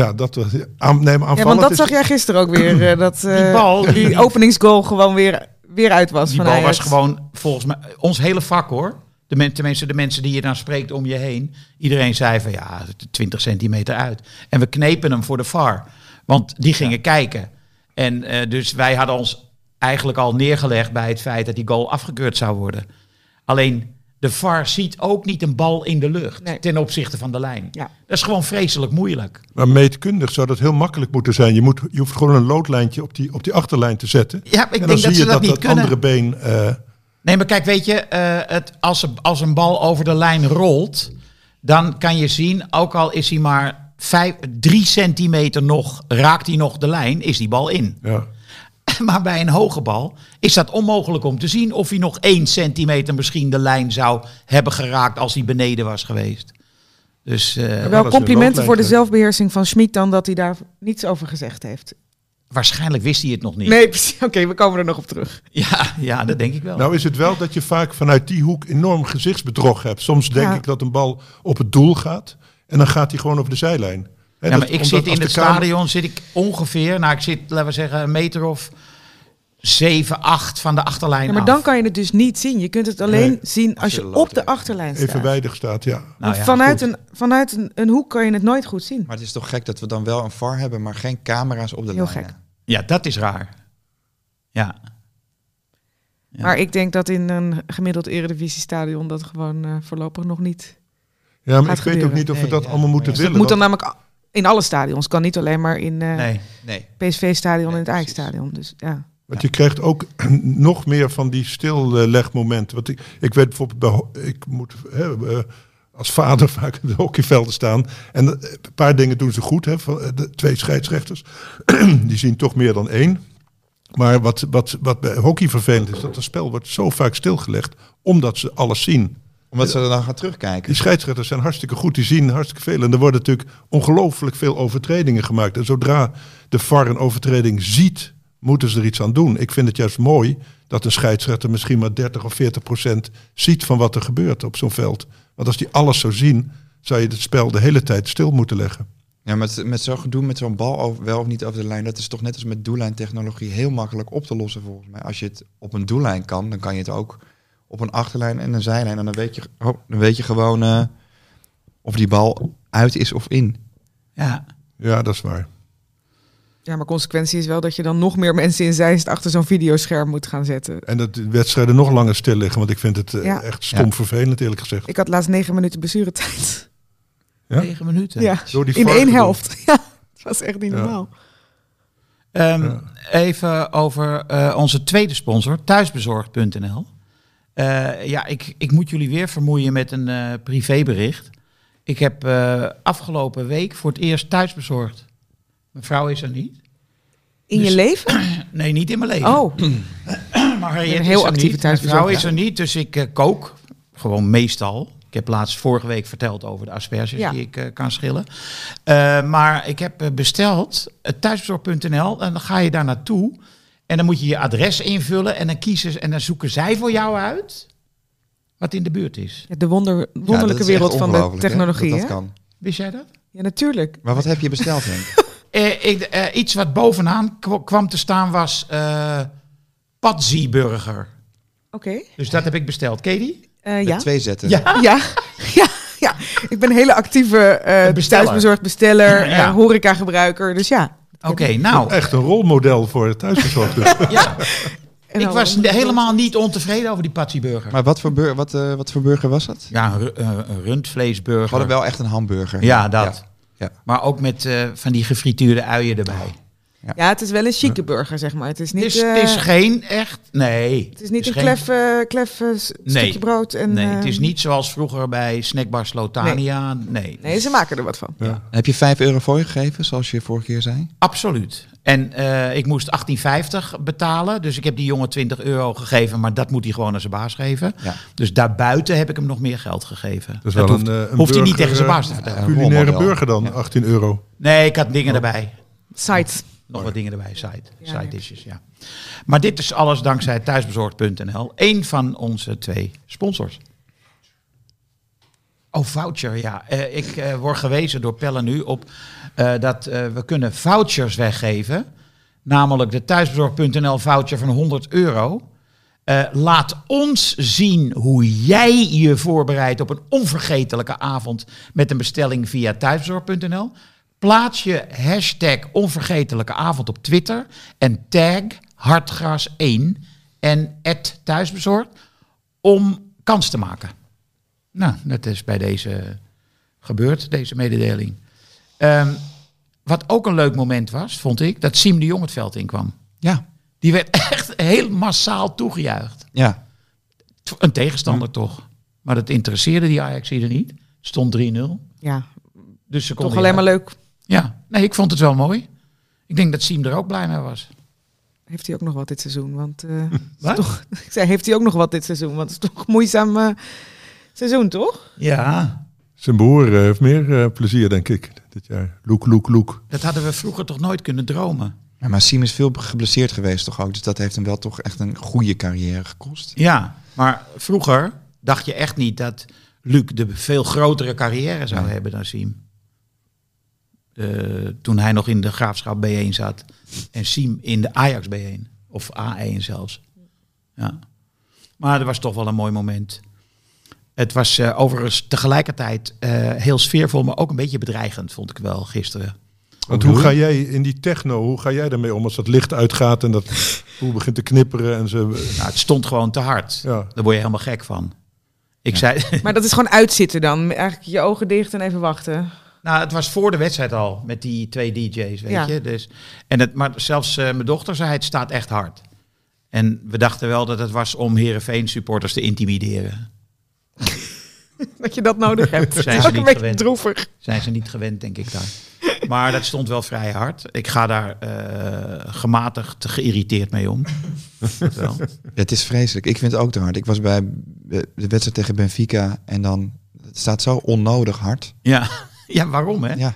Ja, dat was... Aan, nee, Ja, aanvallend want dat is- zag jij gisteren ook weer. eh, dat eh, Die bal, die die- openingsgoal gewoon weer, weer uit was Die van bal Ajax. was gewoon volgens mij ons hele vak hoor. De men, tenminste, de mensen die je dan spreekt om je heen. Iedereen zei van ja, 20 centimeter uit. En we knepen hem voor de VAR. Want die gingen kijken. En eh, dus wij hadden ons eigenlijk al neergelegd bij het feit dat die goal afgekeurd zou worden. Alleen de VAR ziet ook niet een bal in de lucht Nee. ten opzichte van de lijn. Ja. Dat is gewoon vreselijk moeilijk. Maar meetkundig zou dat heel makkelijk moeten zijn. Je, moet, je hoeft gewoon een loodlijntje op die, op die achterlijn te zetten. Ja, ik en dan denk zie dat je ze dat, dat niet dat kunnen. andere been... eh, Nee, maar kijk, weet je, eh, het, als, een- als een bal over de lijn rolt, dan kan je zien, ook al is hij maar vijf, drie centimeter nog, raakt hij nog de lijn, is die bal in. ja. Maar bij een hoge bal is dat onmogelijk om te zien of hij nog één centimeter misschien de lijn zou hebben geraakt als hij beneden was geweest. Dus eh, Wel een complimenten voor de zelfbeheersing van Schmid dan dat hij daar niets over gezegd heeft. waarschijnlijk wist hij het nog niet. Nee, precies. Oké, we komen er nog op terug. Ja, ja, dat denk ik wel. Nou is het wel dat je vaak vanuit die hoek enorm gezichtsbedrog hebt. Soms denk Ja. ik dat een bal op het doel gaat en dan gaat hij gewoon over de zijlijn. Hè, ja, dat- maar ik zit in het kamer- stadion, zit ik ongeveer, nou ik zit, laten we zeggen, een meter of 7, 8 van de achterlijn Ja, maar af. dan kan je het dus niet zien. Je kunt het alleen Nee. zien als Als je je op de achterlijn staat. Evenwijdig staat, ja. Nou ja, vanuit goed. een, vanuit een, een hoek kan je het nooit goed zien. Maar het is toch gek dat we dan wel een VAR hebben, maar geen camera's op de Heel lijnen. gek. Ja, dat is raar. Ja. Ja. Maar ik denk dat in een gemiddeld eredivisiestadion dat gewoon eh, voorlopig nog niet. Ja, maar Gaat ik weet ook niet of we Nee, dat ja. allemaal moeten Dus willen. moet dan namelijk in alle stadions. Kan niet alleen maar in eh Nee. Nee. PSV-stadion Nee, en het. Ajax-stadion. Dus ja. Want je krijgt ook nog meer van die stillegmomenten. Want ik, ik weet bijvoorbeeld, ik moet hè, eh, als vader vaak in de hockeyvelden staan. En eh, een paar dingen doen ze goed. Hè, van, de twee scheidsrechters, die zien toch meer dan één. Maar wat, wat, wat bij hockey vervelend is, dat het spel wordt zo vaak stilgelegd, omdat ze alles zien. Omdat ze er dan gaan terugkijken. Die scheidsrechters zijn hartstikke goed, die zien hartstikke veel. En er worden natuurlijk ongelooflijk veel overtredingen gemaakt. En zodra de VAR een overtreding ziet, moeten ze er iets aan doen. Ik vind het juist mooi dat een scheidsrechter misschien maar 30 of 40 procent ziet van wat er gebeurt op zo'n veld. Want als die alles zou zien, zou je het spel de hele tijd stil moeten leggen. Ja, met, met zo'n gedoe met zo'n bal over, wel of niet over de lijn, dat is toch net als met doellijntechnologie heel makkelijk op te lossen volgens mij. Als je het op een doellijn kan, dan kan je het ook op een achterlijn en een zijlijn. En dan weet je, oh, dan weet je gewoon eh, of die bal uit is of in. Ja. Ja, dat is waar. ja, maar consequentie is wel dat je dan nog meer mensen in Zeist achter zo'n videoscherm moet gaan zetten. En dat de wedstrijden nog langer stil liggen, want ik vind het eh, Ja. echt stom Ja. vervelend eerlijk gezegd. Ik had laatst negen minuten blessuretijd. Ja? Negen minuten. Ja, Door die in één helft. Ja, het was echt niet Ja. normaal. Ehm, Ja. Even over eh, onze tweede sponsor, thuisbezorgd.nl. Eh, ja, ik, ik moet jullie weer vermoeien met een eh, privébericht. Ik heb eh, afgelopen week voor het eerst thuisbezorgd. Mijn vrouw is er niet. In Dus- je leven? Nee, niet in mijn leven. Oh, maar een heel is er actieve niet. Mijn vrouw thuisbezorgd, is er niet, dus ik kook. Gewoon meestal. Ik heb laatst vorige week verteld over de asperges Ja. die ik kan schillen. Maar ik heb besteld uh, thuisbezorg.nl en dan ga je daar naartoe. En dan moet je je adres invullen en dan kiezen en dan zoeken zij voor jou uit wat in de buurt is. ja, de wonder, wonderlijke wereld van de ongelooflijk, hè, technologie. dat dat kan. Wist jij dat? Ja, natuurlijk. Maar wat heb je besteld, Henk? Eh, ik, eh, iets wat bovenaan kwa- kwam te staan was eh Patsy Burger. Oké. Dus dat heb ik besteld. Je die? Eh, Met ja. twee zetten. Ja. ja. ja, ja. Ik ben een hele actieve eh Besteller. thuisbezorgd besteller, Ja. eh, horeca-gebruiker. Dus ja, Oké, nou, Echt een rolmodel voor het thuisbezorgd. ja. Ik was helemaal niet ontevreden over die patsyburger. Maar wat voor, bur- wat, eh, wat voor burger was dat? Ja, een, eh, een We rundvleesburger. hadden wel echt een hamburger. Ja, dat. Ja. Maar ook met eh, van die gefrituurde uien erbij. Ja, het is wel een chique burger, zeg maar. Het is Het niet, is, het is eh, geen echt... Nee. het is niet een geen- klef, Nee. stukje brood. En, Nee, het is eh, niet zoals vroeger bij Snackbar Slotania. Nee. Nee, ze maken er wat van. Ja. Heb je 5 euro voor je gegeven, zoals je vorige keer zei? Absoluut. En eh, ik moest 18,50 betalen. Dus ik heb die jongen 20 euro gegeven. Maar dat moet hij gewoon aan zijn baas geven. Ja. Dus daarbuiten heb ik hem nog meer geld gegeven. Dat is wel hoeft, een, eh, een hoeft hij niet tegen zijn baas te vertellen. Een Culinaire burger dan, Ja. 18 euro. Nee, ik had dingen erbij. Sites. Nog wat dingen erbij, side, side dishes, ja. Maar dit is alles dankzij thuisbezorgd.nl. Eén van onze twee sponsors. Oh, voucher, ja. Eh, ik eh, word gewezen door Pelle nu op eh, dat eh, we kunnen vouchers weggeven. Namelijk de thuisbezorgd.nl voucher van 100 euro. Eh, laat ons zien hoe jij je voorbereidt op een onvergetelijke avond met een bestelling via thuisbezorg.nl. Plaats je hashtag onvergetelijke avond op Twitter en tag hartgras1 en thuisbezorgd om kans te maken. Nou, dat is bij deze gebeurd, deze mededeling. Ehm, wat ook een leuk moment was, vond ik, dat Siem de Jong het veld inkwam. Ja. Die werd echt heel massaal toegejuicht. Ja. Een tegenstander toch. Maar dat interesseerde die Ajax er niet. Stond 3-0. Ja, Dus ze toch konden alleen maar leuk. Ja, nee, ik vond het wel mooi. Ik denk dat Siem er ook blij mee was. Heeft hij ook nog wat dit seizoen? Want eh, is Wat? toch, ik zei, heeft hij ook nog wat dit seizoen? Want het is toch een moeizaam eh, seizoen, toch? Ja, Zijn broer eh, heeft meer eh, plezier, denk ik, dit jaar. Loek, loek, loek. dat hadden we vroeger toch nooit kunnen dromen. Ja, maar Siem is veel geblesseerd geweest toch ook. Dus dat heeft hem wel toch echt een goede carrière gekost. Ja, maar vroeger dacht je echt niet dat Luc de veel grotere carrière zou hebben dan Siem. Eh, toen hij nog in de Graafschap B1 zat en Siem in de Ajax B1 of A1 zelfs. Ja. Maar dat was toch wel een mooi moment. Het was eh, overigens tegelijkertijd eh, heel sfeervol, maar ook een beetje bedreigend, vond ik wel gisteren. Want hoe ga jij in die techno, hoe ga jij daarmee om als dat licht uitgaat en dat boel begint te knipperen en ze... Nou, het stond gewoon te hard. Ja. Daar word je helemaal gek van. Ik zei, Maar dat is gewoon uitzitten dan. Eigenlijk je ogen dicht en even wachten. Nou, het was voor de wedstrijd al met die twee DJ's, weet Ja. je. Dus, en het, maar zelfs eh, mijn dochter zei, het staat echt hard. En we dachten wel dat het was om Herenveen supporters te intimideren. Dat je dat nodig hebt. Zijn Dat ze niet gewend. droevig. Zijn ze niet gewend, denk ik daar. Maar dat stond wel vrij hard. Ik ga daar eh, gematigd geïrriteerd mee om. Dat wel. Het is vreselijk. Ik vind het ook te hard. Ik was bij de de wedstrijd tegen Benfica en dan... Het staat zo onnodig hard. Ja. Ja, waarom hè? Ja.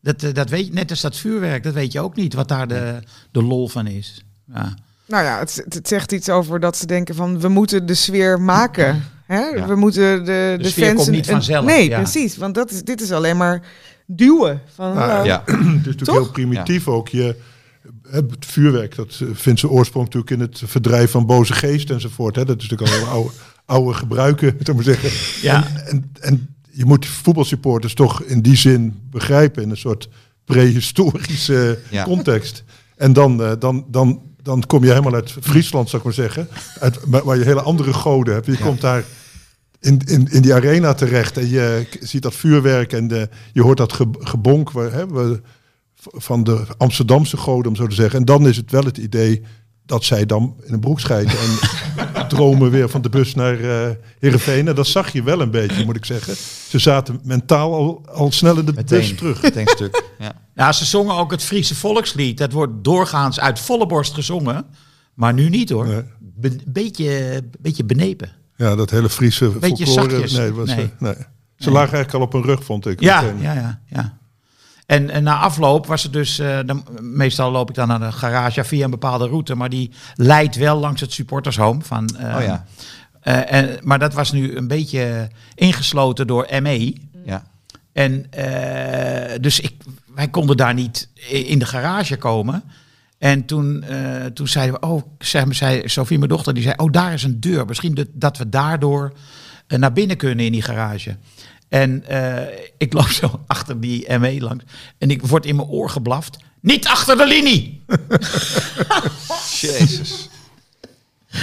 Dat, eh, dat weet je, net als dat vuurwerk, dat weet je ook niet wat daar de, de lol van is. Ja. Nou ja, het, het zegt iets over dat ze denken van we moeten de sfeer maken. Hè? Ja. We moeten de, de, sfeer fans komt niet een- vanzelf, Nee, ja. precies. Want dat is, dit is alleen maar duwen. Van, Ja, hallo. Ja. Het is natuurlijk Toch? heel primitief ook. Je, het vuurwerk, dat eh, vindt zijn oorsprong natuurlijk in het verdrijf van boze geest enzovoort. Hè. Dat is natuurlijk al oude, oude gebruiken, maar zeggen. Ja. En, en, en je moet voetbalsupporters toch in die zin begrijpen in een soort prehistorische Ja. context. En dan, eh, dan, dan, dan kom je helemaal uit Friesland, zou ik maar zeggen. Uit, waar je hele andere goden hebt. Je komt daar in, in, in die arena terecht en je ziet dat vuurwerk en de, je hoort dat ge- gebonk waar, hè, van de Amsterdamse goden, om zo te zeggen. En dan is het wel het idee dat zij dan in een broek schijten en dromen weer van de bus naar eh Heerenveen. En dat zag je wel een beetje, moet ik zeggen. Ze zaten mentaal al, al snel in de bus Meteen, terug. meteen stuk. Ja. Ja, ze zongen ook het Friese volkslied. Dat wordt doorgaans uit volle borst gezongen. Maar nu niet hoor. Nee. Be- beetje, beetje benepen. Ja, dat hele Friese Beetje folklore. zachtjes. Nee, was, Nee. eh, nee. Ze lagen eigenlijk al op hun rug, vond ik. Ja, meteen. ja, ja, ja. En, en na afloop was het dus, eh, dan, meestal loop ik dan naar de garage via een bepaalde route, maar die leidt wel langs het supportershome. Van, eh, Oh ja. eh, en, maar dat was nu een beetje ingesloten door ME. Ja. En eh, dus ik, wij konden daar niet in de garage komen. En toen, toen zeiden we, oh, zei, zei Sophie, mijn dochter, die zei, oh, daar is een deur. Misschien dat, dat we daardoor naar binnen kunnen in die garage. En eh, ik loop zo achter die ME langs. En ik word in mijn oor geblaft. Niet achter de linie! Jezus.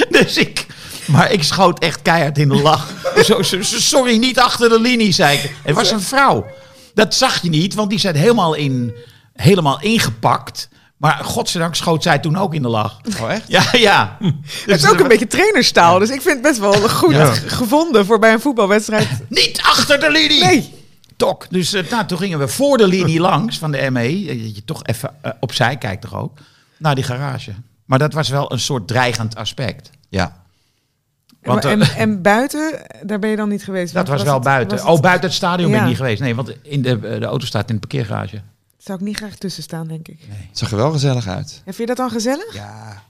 Dus ik... Maar ik schoot echt keihard in de lach. Zo, zo, zo, sorry, niet achter de linie, zei ik. Het was een vrouw. Dat zag je niet, want die zat helemaal, in, helemaal ingepakt. Maar godzijdank schoot zij toen ook in de lach. Oh, echt? Ja, ja. Het Dus is ook een beetje trainerstaal. Dus ik vind het best wel goed Ja. gevonden voor bij een voetbalwedstrijd. Niet achter de linie! Nee. Tok. Dus eh, nou, toen gingen we voor de linie langs van de ME. Dat je toch even eh, opzij kijkt toch ook. Naar die garage. Maar dat was wel een soort dreigend aspect. Ja. Want, en, eh, en buiten, daar ben je dan niet geweest? Dat was wel het- buiten. was het- Oh, buiten het stadion ben ik niet geweest. Nee, want in de, de auto staat in de parkeergarage. Zou ik niet graag tussen staan, denk ik. Het zag er wel gezellig uit. En vind je dat dan gezellig? Ja.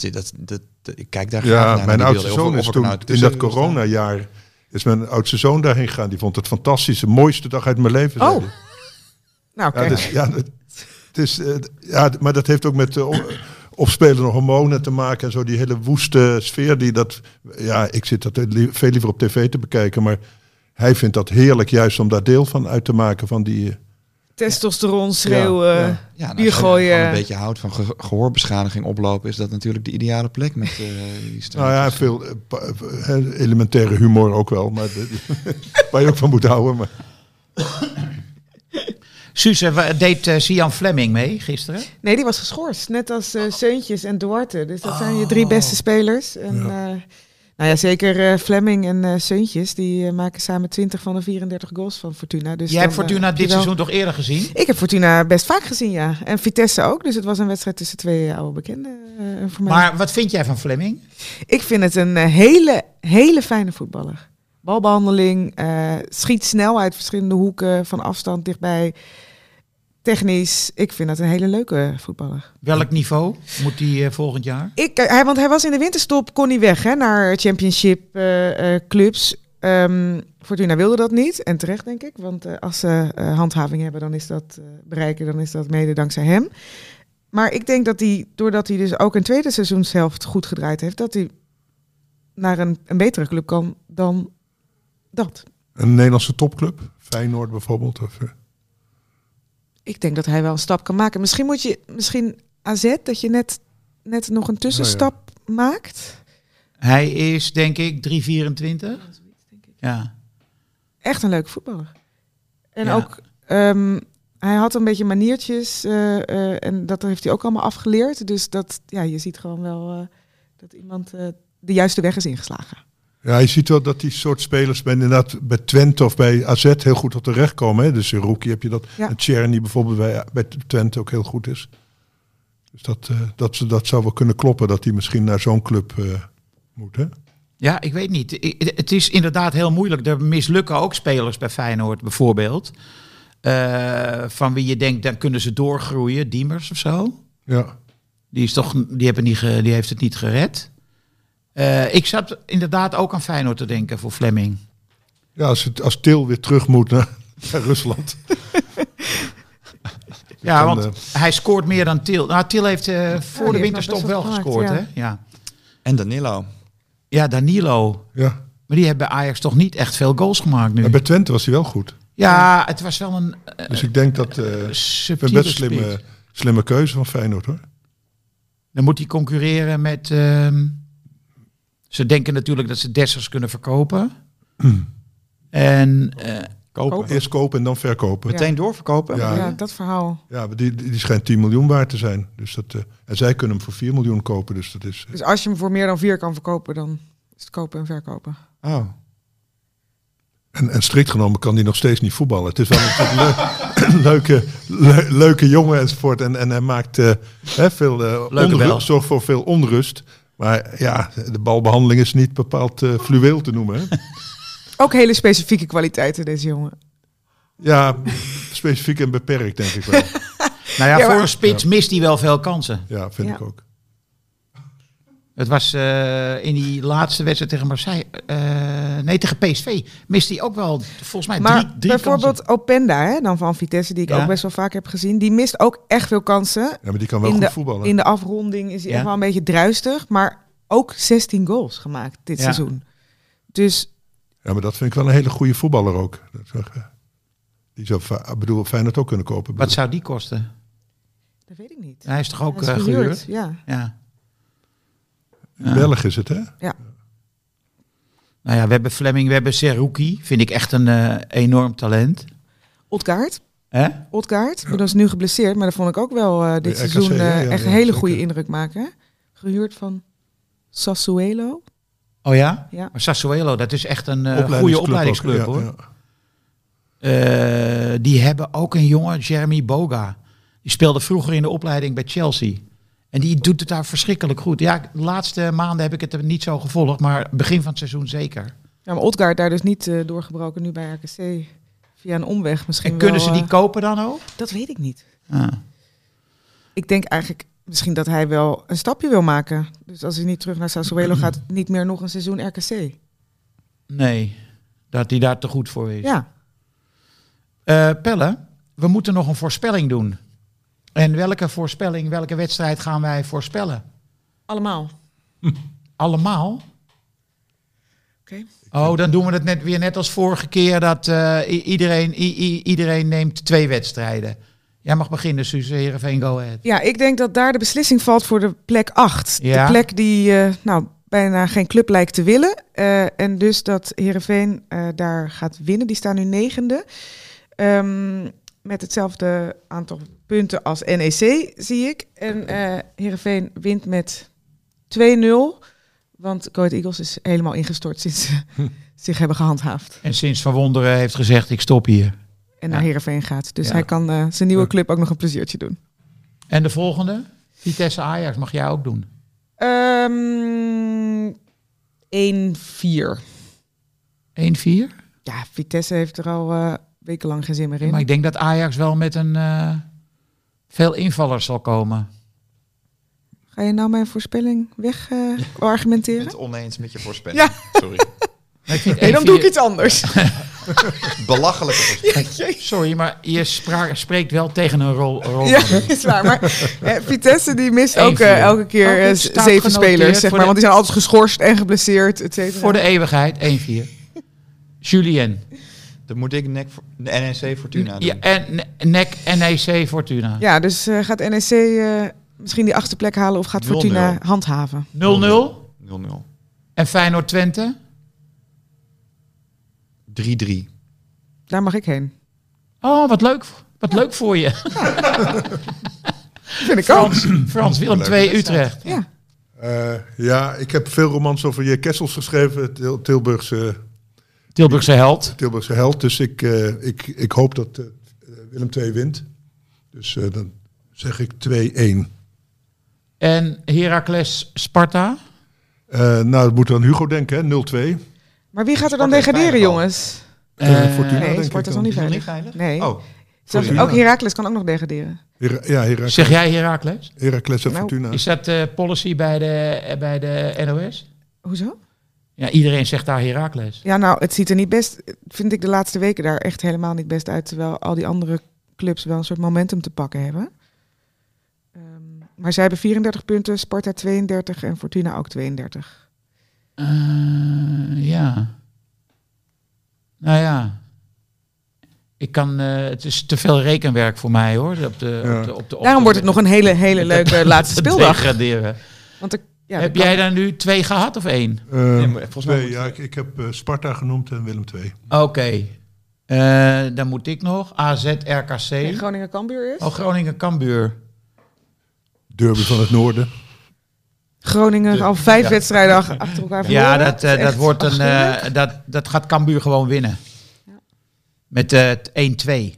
Dat, dat, dat, dat- ik kijk daar graag Ja, naar. mijn oudste zoon of is toen nou in dat coronajaar is mijn oudste zoon daarheen gegaan. Die vond het fantastisch, de mooiste dag uit mijn leven. Oh. Nou, Ja, kijk. dus, ja, het, het is, eh, ja, maar dat heeft ook met uh, opspelende hormonen te maken en zo. Die hele woeste sfeer die dat... Ja, ik zit dat li- veel liever op tv te bekijken, maar hij vindt dat heerlijk juist om daar deel van uit te maken van die... Testosteron, schreeuwen, Ja, ja. Ja, nou, bier als je gooien. gewoon een beetje houdt van ge- gehoorbeschadiging oplopen, is dat natuurlijk de ideale plek met eh die Nou ja, veel eh, eh, elementaire humor ook wel, maar waar je ook van moet houden. Maar. Suze, deed eh, Sian Fleming mee gisteren? Nee, die was geschorst. Net als eh Seuntjes en Duarte. Dus dat zijn je drie beste spelers. En, Ja. Nou ja, zeker eh, Fleming en eh Seuntjes. Die eh, maken samen 20 van de 34 goals van Fortuna. Dus Jij hebt Fortuna dit wel- seizoen toch eerder gezien? Ik heb Fortuna best vaak gezien, ja. En Vitesse ook. Dus het was een wedstrijd tussen twee oude bekenden voor mij. Maar wat vind jij van Fleming? Ik vind het een hele, hele fijne voetballer. Balbehandeling, eh, schiet snel uit verschillende hoeken, van afstand, dichtbij. Technisch, ik vind dat een hele leuke voetballer. Welk niveau moet hij eh, volgend jaar? Ik, hij, want hij was in de winterstop, kon hij weg hè, naar championship eh, eh, clubs. Ehm, Fortuna wilde dat niet. En terecht, denk ik. Want eh, als ze eh, handhaving hebben, dan is dat eh, bereiken, dan is dat mede dankzij hem. Maar ik denk dat hij, doordat hij dus ook een tweede seizoenshelft goed gedraaid heeft, dat hij naar een, een betere club kan dan dat. Een Nederlandse topclub, Feyenoord bijvoorbeeld. Of, Ik denk dat hij wel een stap kan maken. Misschien moet je, misschien AZ, dat je net, net nog een tussenstap maakt. Hij is denk ik 324. Ja. echt een leuke voetballer. En Ja. ook, ehm, hij had een beetje maniertjes eh, eh, en dat heeft hij ook allemaal afgeleerd. Dus dat, ja, je ziet gewoon wel eh, dat iemand eh, de juiste weg is ingeslagen. Ja, je ziet wel dat die soort spelers bij, inderdaad, bij Twente of bij AZ heel goed tot terecht komen. Hè? Dus in Rookie heb je dat. Ja. En Tjerni bijvoorbeeld bij, bij Twente ook heel goed is. Dus dat, eh, dat, ze- dat zou wel kunnen kloppen dat hij misschien naar zo'n club eh, moet. Hè? Ja, ik weet niet. I- Het is inderdaad heel moeilijk. Er mislukken ook spelers bij Feyenoord bijvoorbeeld. Eh, van wie je denkt, dan kunnen ze doorgroeien. Diemers of zo. Ja. Die, is toch, die, hebben niet die heeft het niet gered. Eh, ik zat inderdaad ook aan Feyenoord te denken voor Fleming. Ja, als, het, als Til weer terug moet naar, naar Rusland. Ja, Dan, want eh, hij scoort meer dan Til. Nou, Til heeft eh, voor de winterstop best wel wel gemaakt, gescoord, ja. hè? Ja. En Danilo. ja, Danilo. Ja. Maar die hebben bij Ajax toch niet echt veel goals gemaakt nu. En bij Twente was hij wel goed. Ja, het was wel een Dus ik denk dat... eh best een spits. slimme, slimme keuze van Feyenoord hoor. Dan moet hij concurreren met... ehm, ze denken natuurlijk dat ze Dessers kunnen verkopen. En eh, Kopen. Eerst kopen en dan verkopen. Ja, Meteen doorverkopen? Ja. Ja, dat verhaal. maar die, die schijnt 10 miljoen waard te zijn. Dus dat, eh, en zij kunnen hem voor 4 miljoen kopen. Dus dat is... Dus als je hem voor meer dan vier kan verkopen, dan is het kopen en verkopen. Oh. En, en strikt genomen kan hij nog steeds niet voetballen. Het is wel een leuk- een leuke, le- leuke jongen enzovoort. En, en hij maakt eh, hè, veel, eh, Leuke onrust, zorgt voor veel onrust. Maar ja, de balbehandeling is niet bepaald eh, fluweel te noemen. Hè? Ook hele specifieke kwaliteiten, deze jongen. Ja, specifiek en beperkt denk ik wel. nou ja, Ja, voor maar- een spits mist hij wel veel kansen. Ja, vind Ja. ik ook. Het was eh, in die laatste wedstrijd tegen Marseille... eh, nee, tegen PSV miste hij ook wel volgens mij Maar drie, drie bijvoorbeeld kansen. Openda, hè, dan van Vitesse, die ik Ja. ook best wel vaak heb gezien, die mist ook echt veel kansen. Ja, maar die kan wel In goed de, voetballen. in de afronding is hij Ja. echt wel een beetje druistig, maar ook 16 goals gemaakt dit Ja. seizoen. Dus Ja, maar dat vind ik wel een hele goede voetballer ook. Eh, Die zou bedoel, Feyenoord ook kunnen kopen. Wat zou die kosten? Dat weet ik niet. Hij is toch ook eh, is gehuurd? gehuurd, Ja. Ja. Belg is het, hè? Nou ja, we hebben Fleming, we hebben Seruki. Vind ik echt een eh, enorm talent. Odgaard. Hè? Odgaard. Dat is nu geblesseerd, maar dat vond ik ook wel eh, dit RKC, seizoen eh, ja, ja, echt ja, een hele goede indruk maken. Gehuurd van Sassuolo. Oh ja? Ja. Maar Sassuolo, dat is echt een eh, Opleidingsclub goede opleidingsclub ja, hoor. ja. Eh, die hebben ook een jongen, Jeremy Boga. Die speelde vroeger in de opleiding bij Chelsea. En die doet het daar verschrikkelijk goed. Ja, de laatste maanden heb ik het er niet zo gevolgd, maar begin van het seizoen zeker. Ja, maar Odgaard daar dus niet eh, doorgebroken nu bij RKC. Via een omweg misschien En kunnen wel, ze die eh, kopen dan ook? Dat weet ik niet. Ah. Ik denk eigenlijk misschien dat hij wel een stapje wil maken. Dus als hij niet terug naar Sassuolo gaat, niet meer nog een seizoen RKC. Nee, dat hij daar te goed voor is. Ja, Eh, Pelle, we moeten nog een voorspelling doen. En welke voorspelling, welke wedstrijd gaan wij voorspellen? allemaal. Allemaal? Oké. Oh, dan doen we het net weer net als vorige keer dat eh, iedereen, iedereen neemt twee wedstrijden. Jij mag beginnen, Suze Heerenveen, go ahead. Ja, ik denk dat daar de beslissing valt voor de plek 8. Ja. De plek die eh, nou, bijna geen club lijkt te willen. Eh, en dus dat Heerenveen eh daar gaat winnen. Die staan nu negende. Ehm, met hetzelfde aantal punten als NEC, zie ik. En eh Heerenveen wint met 2-0. Want Go Ahead Eagles is helemaal ingestort sinds ze zich hebben gehandhaafd. En sinds Van Wonderen heeft gezegd, ik stop hier. En naar Ja. Heerenveen gaat. Dus Ja. hij kan eh, zijn nieuwe club ook nog een pleziertje doen. En de volgende? Vitesse Ajax, mag jij ook doen. Ehm 1-4. 1-4? Ja, Vitesse heeft er al eh, wekenlang geen zin meer in. Maar ik denk dat Ajax wel met een eh, veel invallers zal komen. Ga je nou mijn voorspelling weg eh, argumenteren? Het oneens met je voorspelling. Ja. Sorry. Nee, dan 1-4 doe ik iets anders. Belachelijke voorspelling. Sorry, maar je spra- spreekt wel tegen een rol. rol ja, is waar. Maar eh, Vitesse die mist ook 1-4. elke keer eh, zeven spelers, zeg maar. de- Want die zijn altijd geschorst en geblesseerd, et cetera. Voor de eeuwigheid, 1-4. Julien. Dan moet ik nek voor, de NEC Fortuna doen. Ja, en NEC NEC Fortuna. 0-0. Ja, dus eh, gaat NEC eh, misschien die achtste plek halen of gaat 0-0. Fortuna handhaven? 0-0. En Feyenoord Twente? 3-3. Daar mag ik heen. Oh, wat leuk. Wat leuk voor je. Vind ik ook. Frans, Frans Willem 2 Utrecht. Ja. Eh, ja, ik heb veel romans over je Kessels geschreven, Til- Tilburgse, Tilburgse held. Tilburgse held. Dus ik, eh, ik, ik hoop dat eh, Willem II wint. Dus eh, dan zeg ik 2-1. En Heracles Sparta? Eh, nou, dat moet dan Hugo denken, hè? 0-2. Maar wie gaat er dan Sparta degraderen, jongens? Fortuna, Nee, denk Sparta ik is nog niet Is het nog veilig. niet veilig? Nee. Oh, Zelfs, ook Heracles kan ook nog degraderen. Hera- ja, Heracles, Zeg jij Heracles? Heracles en Nou, Fortuna. Is dat eh, policy bij de, bij de NOS? Hoezo? Ja, iedereen zegt daar Heracles. Ja, nou, het ziet er niet best, vind ik de laatste weken daar echt helemaal niet best uit. Terwijl al die andere clubs wel een soort momentum te pakken hebben. Ehm, maar zij hebben 34 punten, Sparta 32 en Fortuna ook 32. Eh, ja. Nou ja. Ik kan, eh, het is te veel rekenwerk voor mij hoor. Op de, Ja. op de, op de, op Daarom de- wordt het nog een hele, hele leuke laatste te speeldag. degraderen. Want er, ja, Heb jij daar nu twee gehad of één? Eh, Nee, volgens mij ja, ik, ik heb eh, Sparta genoemd en Willem II. Oké. Eh, dan moet ik nog. AZ RKC. Nee, Groningen Cambuur is? Oh, Groningen Cambuur. Derby van het Noorden. Groningen al vijf wedstrijden ach- achter elkaar Ja, verloren. dat, eh, dat, wordt een, eh, dat, dat gaat Cambuur gewoon winnen. Met eh, het 1-2.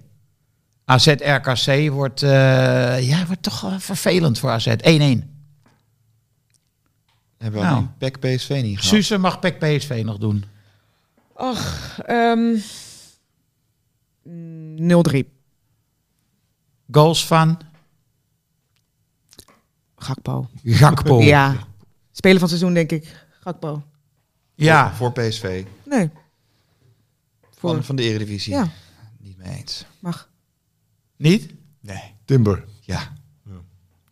AZ RKC wordt, eh, ja, wordt toch wel vervelend voor AZ. 1-1. Hebben we Nou. alleen PEC PSV niet gehad. Suze mag PEC PSV nog doen. Ach, ehm, mm, 0-3. Goals van Gakpo. Gakpo. Ja. Spelen van het seizoen, denk ik. Gakpo. Ja. Voor PSV. Nee. Voor. Van, van de Eredivisie. Ja, Niet mee eens. mag. Niet? Nee. Timber, Ja,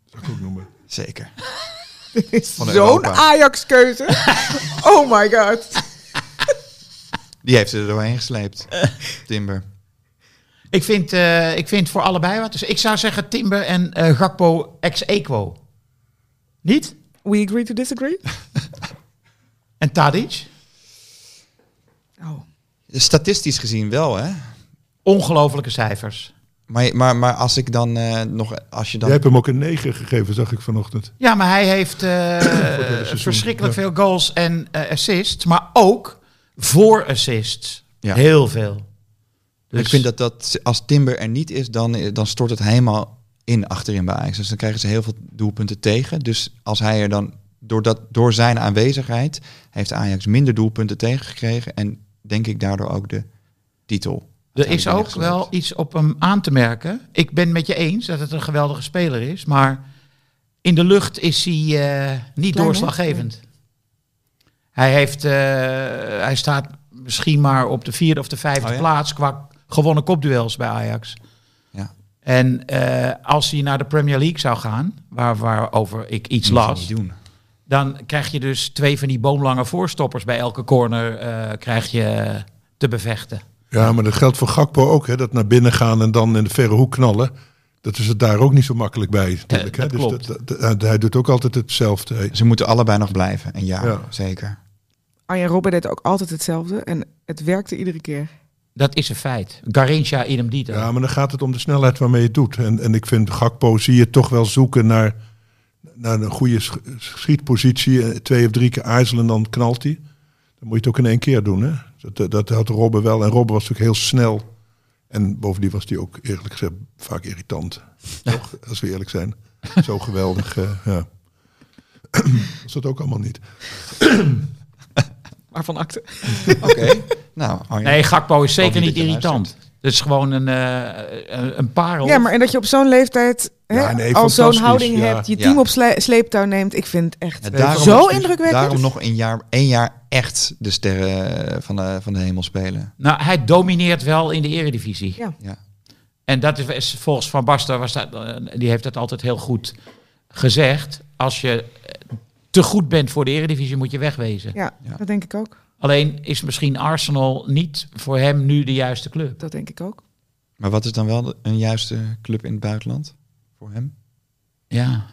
zou ik ook noemen. zeker. Zo'n. Ajax-keuze. oh my god. Die heeft ze er doorheen gesleept. Timber. Ik vind, eh, ik vind voor allebei wat. Dus ik zou zeggen Timber en eh, Gakpo ex equo. Niet? We agree to disagree? En Tadic? Oh. Statistisch gezien wel, hè? Ongelofelijke cijfers. Maar, maar, maar als ik dan eh, nog... Als je dan... Jij hebt hem ook een 9 gegeven, zag ik vanochtend. Ja, maar hij heeft eh, seizoen, verschrikkelijk ja. veel goals en eh, assists. Maar ook voor assists. Ja. Heel veel. Dus Ik vind dat, dat als Timber er niet is, dan, dan stort het helemaal in achterin bij Ajax. Dus dan krijgen ze heel veel doelpunten tegen. Dus als hij er dan, door, dat, door zijn aanwezigheid, heeft Ajax minder doelpunten tegengekregen. En denk ik daardoor ook de titel. Er is ook wel iets op hem aan te merken. Ik ben met je eens dat het een geweldige speler is. Maar in de lucht is hij eh, niet Klein, hè? doorslaggevend. Hij, heeft, eh, hij staat misschien maar op de vierde of de vijfde Oh ja? plaats qua gewonnen kopduels bij Ajax. Ja. En eh, als hij naar de Premier League zou gaan, waar, waarover ik iets las, doen. dan krijg je dus twee van die boomlange voorstoppers bij elke corner eh, krijg je te bevechten. Ja, maar dat geldt voor Gakpo ook. Hè, dat naar binnen gaan en dan in de verre hoek knallen. Dat is het daar ook niet zo makkelijk bij. Natuurlijk, dat hè. klopt. Dus dat, dat- hij doet ook altijd hetzelfde. Ze moeten allebei nog blijven. En ja, Ja. zeker. Arjen Robben deed ook altijd hetzelfde en het werkte iedere keer. Dat is een feit. Garincha idem dito. Ja, maar dan gaat het om de snelheid waarmee je het doet. En, en ik vind Gakpo zie je toch wel zoeken naar, naar een goede sch- schietpositie. Eh, Twee of drie keer aarzelen, dan knalt hij. Dan moet je het ook in één keer doen. Hè? Dat, dat had Robben wel. En Robben was natuurlijk heel snel. En bovendien was hij ook eerlijk gezegd vaak irritant. Toch? Als we eerlijk zijn. Zo geweldig. eh, ja. was dat ook allemaal niet. Waarvan akte. Oké. nou, Arjen. Nee, Gakpo is zeker niet irritant. Het is gewoon een, eh, een, een parel. Ja, maar en dat je op zo'n leeftijd Ja, nee, al zo'n houding ja. hebt, je Ja. team op sle- sleeptouw neemt. Ik vind het echt daarom- zo indrukwekkend. Daarom nog een jaar, één jaar echt de sterren van de, van de hemel spelen. Nou, hij domineert wel in de eredivisie. Ja. Ja. En dat is, volgens Van Basten, was dat, eh, die heeft dat altijd heel goed gezegd. Als je eh, te goed bent voor de eredivisie, moet je wegwezen. Ja, Ja. dat denk ik ook. Alleen is misschien Arsenal niet voor hem nu de juiste club. Dat denk ik ook. Maar wat is dan wel een juiste club in het buitenland voor hem? Ja,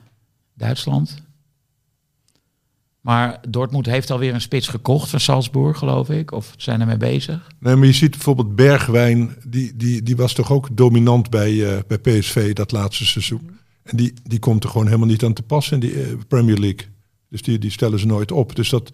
Duitsland. Maar Dortmund heeft alweer een spits gekocht van Salzburg, geloof ik. Of zijn er mee bezig. Nee, maar je ziet bijvoorbeeld Bergwijn, die, die, die was toch ook dominant bij, eh, bij PSV dat laatste seizoen. En die, die komt er gewoon helemaal niet aan te passen in die eh, Premier League. Dus die, die stellen ze nooit op. Dus dat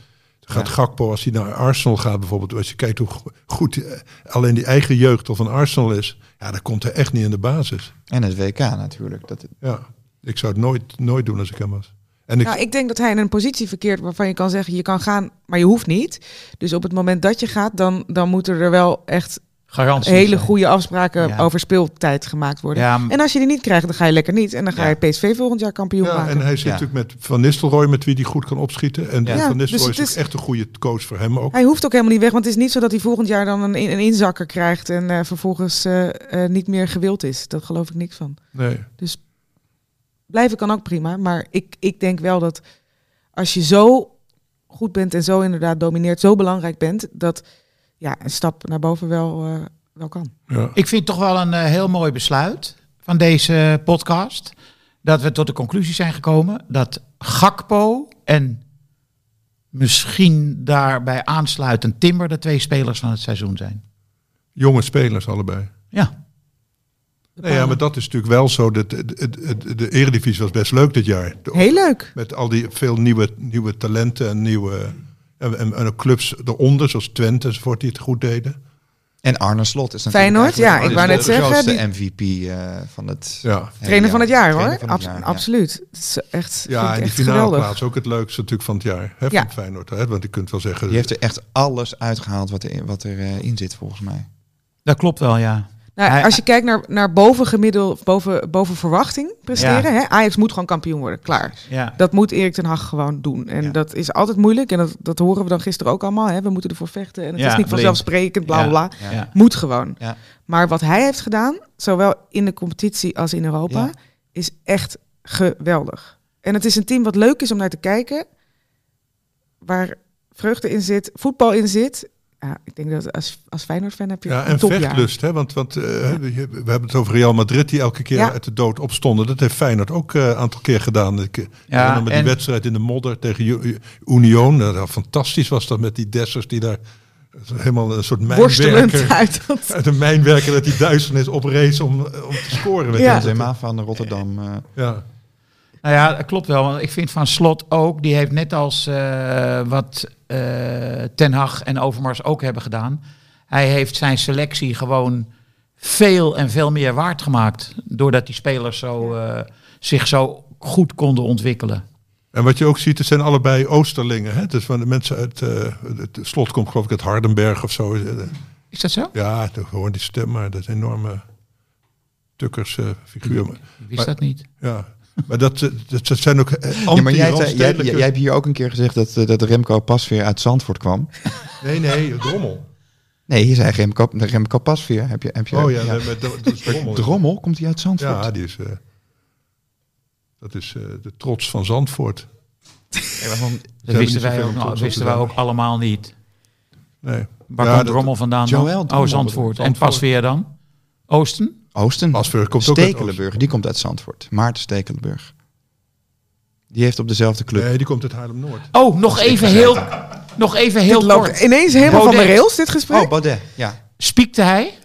gaat Ja. Gakpo, als hij naar Arsenal gaat bijvoorbeeld, als je kijkt hoe go- goed eh, alleen die eigen jeugd al van Arsenal is, ja, dan komt hij echt niet in de basis. En het WK natuurlijk. Dat, Ja, ik zou het nooit, nooit doen als ik hem was. En ik, Nou, ik denk dat hij in een positie verkeert waarvan je kan zeggen, je kan gaan, maar je hoeft niet. Dus op het moment dat je gaat, dan, dan moeten er wel echt Garantie. hele goede afspraken Ja. over speeltijd gemaakt worden. Ja, En als je die niet krijgt, dan ga je lekker niet. En dan ga Ja. je PSV volgend jaar kampioen ja, maken. en hij zit Ja. natuurlijk met Van Nistelrooy, met wie hij goed kan opschieten. En Van Nistelrooy dus is, het ook echt een goede coach voor hem ook. Hij hoeft ook helemaal niet weg, want het is niet zo dat hij volgend jaar dan een, een inzakker krijgt en eh, vervolgens eh, eh, niet meer gewild is. Dat geloof ik niks van. Nee. Blijven kan ook prima, maar ik, ik denk wel dat als je zo goed bent en zo inderdaad domineert, zo belangrijk bent, dat ja, een stap naar boven wel, eh, wel kan. Ja. Ik vind het toch wel een eh, heel mooi besluit van deze podcast. Dat we tot de conclusie zijn gekomen dat Gakpo en misschien daarbij aansluitend Timber de twee spelers van het seizoen zijn. Jonge spelers allebei. Ja, Nee, ja, maar dat is natuurlijk wel zo. De, de, de, de, de Eredivisie was best leuk dit jaar. Heel leuk. Met al die veel nieuwe, nieuwe talenten en nieuwe en, en, clubs eronder, zoals Twente enzovoort, die het goed deden. en Arne Slot is natuurlijk Feyenoord, ja, ik de- wou de net zeggen, grootste die- MVP eh, van het Ja, Trainer van het jaar hoor. Trainer van het Abs- jaar, ja. Absoluut. Het is echt, ja en die echt finale geweldig. plaats ook het leukste natuurlijk van het jaar. Hè, Ja. van Feyenoord. Hè, want je kunt wel zeggen... Die heeft er echt alles uitgehaald wat er, wat er eh, in zit volgens mij. dat klopt wel, ja. Nou, als je kijkt naar, naar boven gemiddeld, boven, boven verwachting presteren. Hè? Ajax moet gewoon kampioen worden, klaar. ja. Dat moet Erik ten Hag gewoon doen. En Ja. dat is altijd moeilijk. En dat, dat horen we dan gisteren ook allemaal. Hè? We moeten ervoor vechten. En het Ja, is niet vanzelfsprekend, bla bla bla. Ja. Ja. Moet gewoon. Ja. Maar wat hij heeft gedaan, zowel in de competitie als in Europa, Ja. is echt geweldig. En het is een team wat leuk is om naar te kijken. Waar vreugde in zit, voetbal in zit. Ja, ik denk dat als, als Feyenoord-fan heb je Ja, een en topjaar. vechtlust, hè? want, want eh, we, we hebben het over Real Madrid die elke keer Ja. uit de dood opstonden. Dat heeft Feyenoord ook eh, een aantal keer gedaan. Ik, eh, Ja, herinner me en- die wedstrijd in de modder tegen Union. Dat- fantastisch was dat met die Dessers die daar helemaal een soort mijnwerker... uit. dat- Uit een mijnwerker dat die duisternis oprees om, om te scoren. Met Ja. Benzema van Rotterdam. eh, ja. Nou ja, dat klopt wel. Want ik vind van Slot ook, die heeft net als eh, wat Ten Hag en Overmars ook hebben gedaan. Hij heeft zijn selectie gewoon veel en veel meer waard gemaakt. Doordat die spelers zo, eh, zich zo goed konden ontwikkelen. En wat je ook ziet, het zijn allebei Oosterlingen. Hè? Dus van de mensen uit eh, het slot komt geloof ik uit Hardenberg of zo. Eh, Is dat zo? Ja, ik hoor die stem, maar dat is een enorme tukkers eh, figuur. Ik wist Maar- dat niet. Ja, maar dat, eh, dat, dat zijn ook eh, Ja, maar jij, zei- jij, jij, hebt hier ook een keer gezegd dat, eh, dat Remco Pasveer uit Zandvoort kwam. Nee, nee, Drommel. Nee, je zei Remco, Remco Pasveer. Heb je, heb je, Oh ja, nee, maar dat, dat is Drommel. Drommel, komt hij uit Zandvoort? Ja, die is, eh, dat is eh, de trots van Zandvoort. Ja, Dat wisten wij, ook, op wisten te wij ook allemaal niet. Nee. Waar Ja, komt Drommel vandaan Joël dan? Drommel. Oh, Zandvoort. En Zandvoort. Pasveer dan? Oosten? Oosten. Pasveer komt ook uit Stekelenburg, die komt uit Zandvoort. Maarten Stekelenburg. Die heeft op dezelfde club. Nee, die komt uit Haarlem-Noord. Oh, nog even heel, nog even heel Dit kort. ineens helemaal van de rails, dit gesprek. Oh, Baudet, ja. Spiekte hij?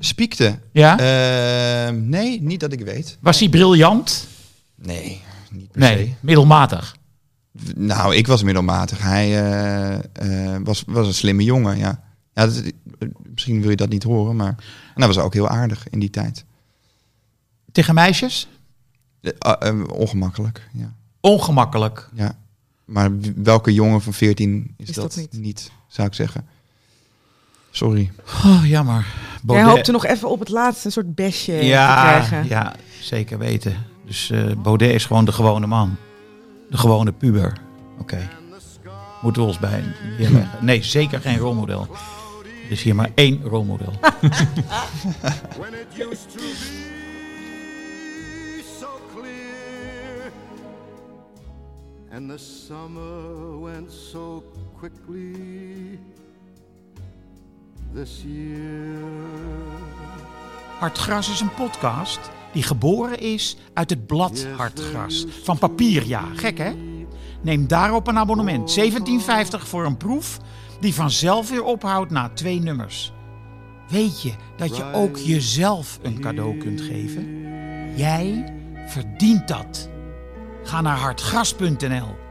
Spiekte. Ja? Eh, nee, niet dat ik weet. Was hij briljant? Nee, niet per Nee, se. middelmatig. Nou, ik was middelmatig. Hij eh, eh, was, was een slimme jongen, ja. Ja dat, misschien wil je dat niet horen, maar hij was ook heel aardig in die tijd. Tegen meisjes? Eh, ah, eh, ongemakkelijk, ja. Ongemakkelijk. ja. Maar welke jongen van 14 is, Is dat, dat niet? niet? zou ik zeggen. Sorry. Oh, jammer. Jij Baudet- hoopte nog even op het laatste een soort besje te ja, krijgen. ja, zeker weten. Dus eh Baudet is gewoon de gewone man. De gewone puber. Oké. Moeten we ons bij neerleggen. Nee, zeker geen rolmodel. Er is hier maar één rolmodel. when it used to be so clear. And the summer went so quickly this year. Hartgras is een podcast die geboren is uit het blad Hartgras. Van papier, ja. Gek, hè? Neem daarop een abonnement. 17,50 voor een proef die vanzelf weer ophoudt na twee nummers. Weet je dat je ook jezelf een cadeau kunt geven? Jij verdient dat. Ga naar hartgras.nl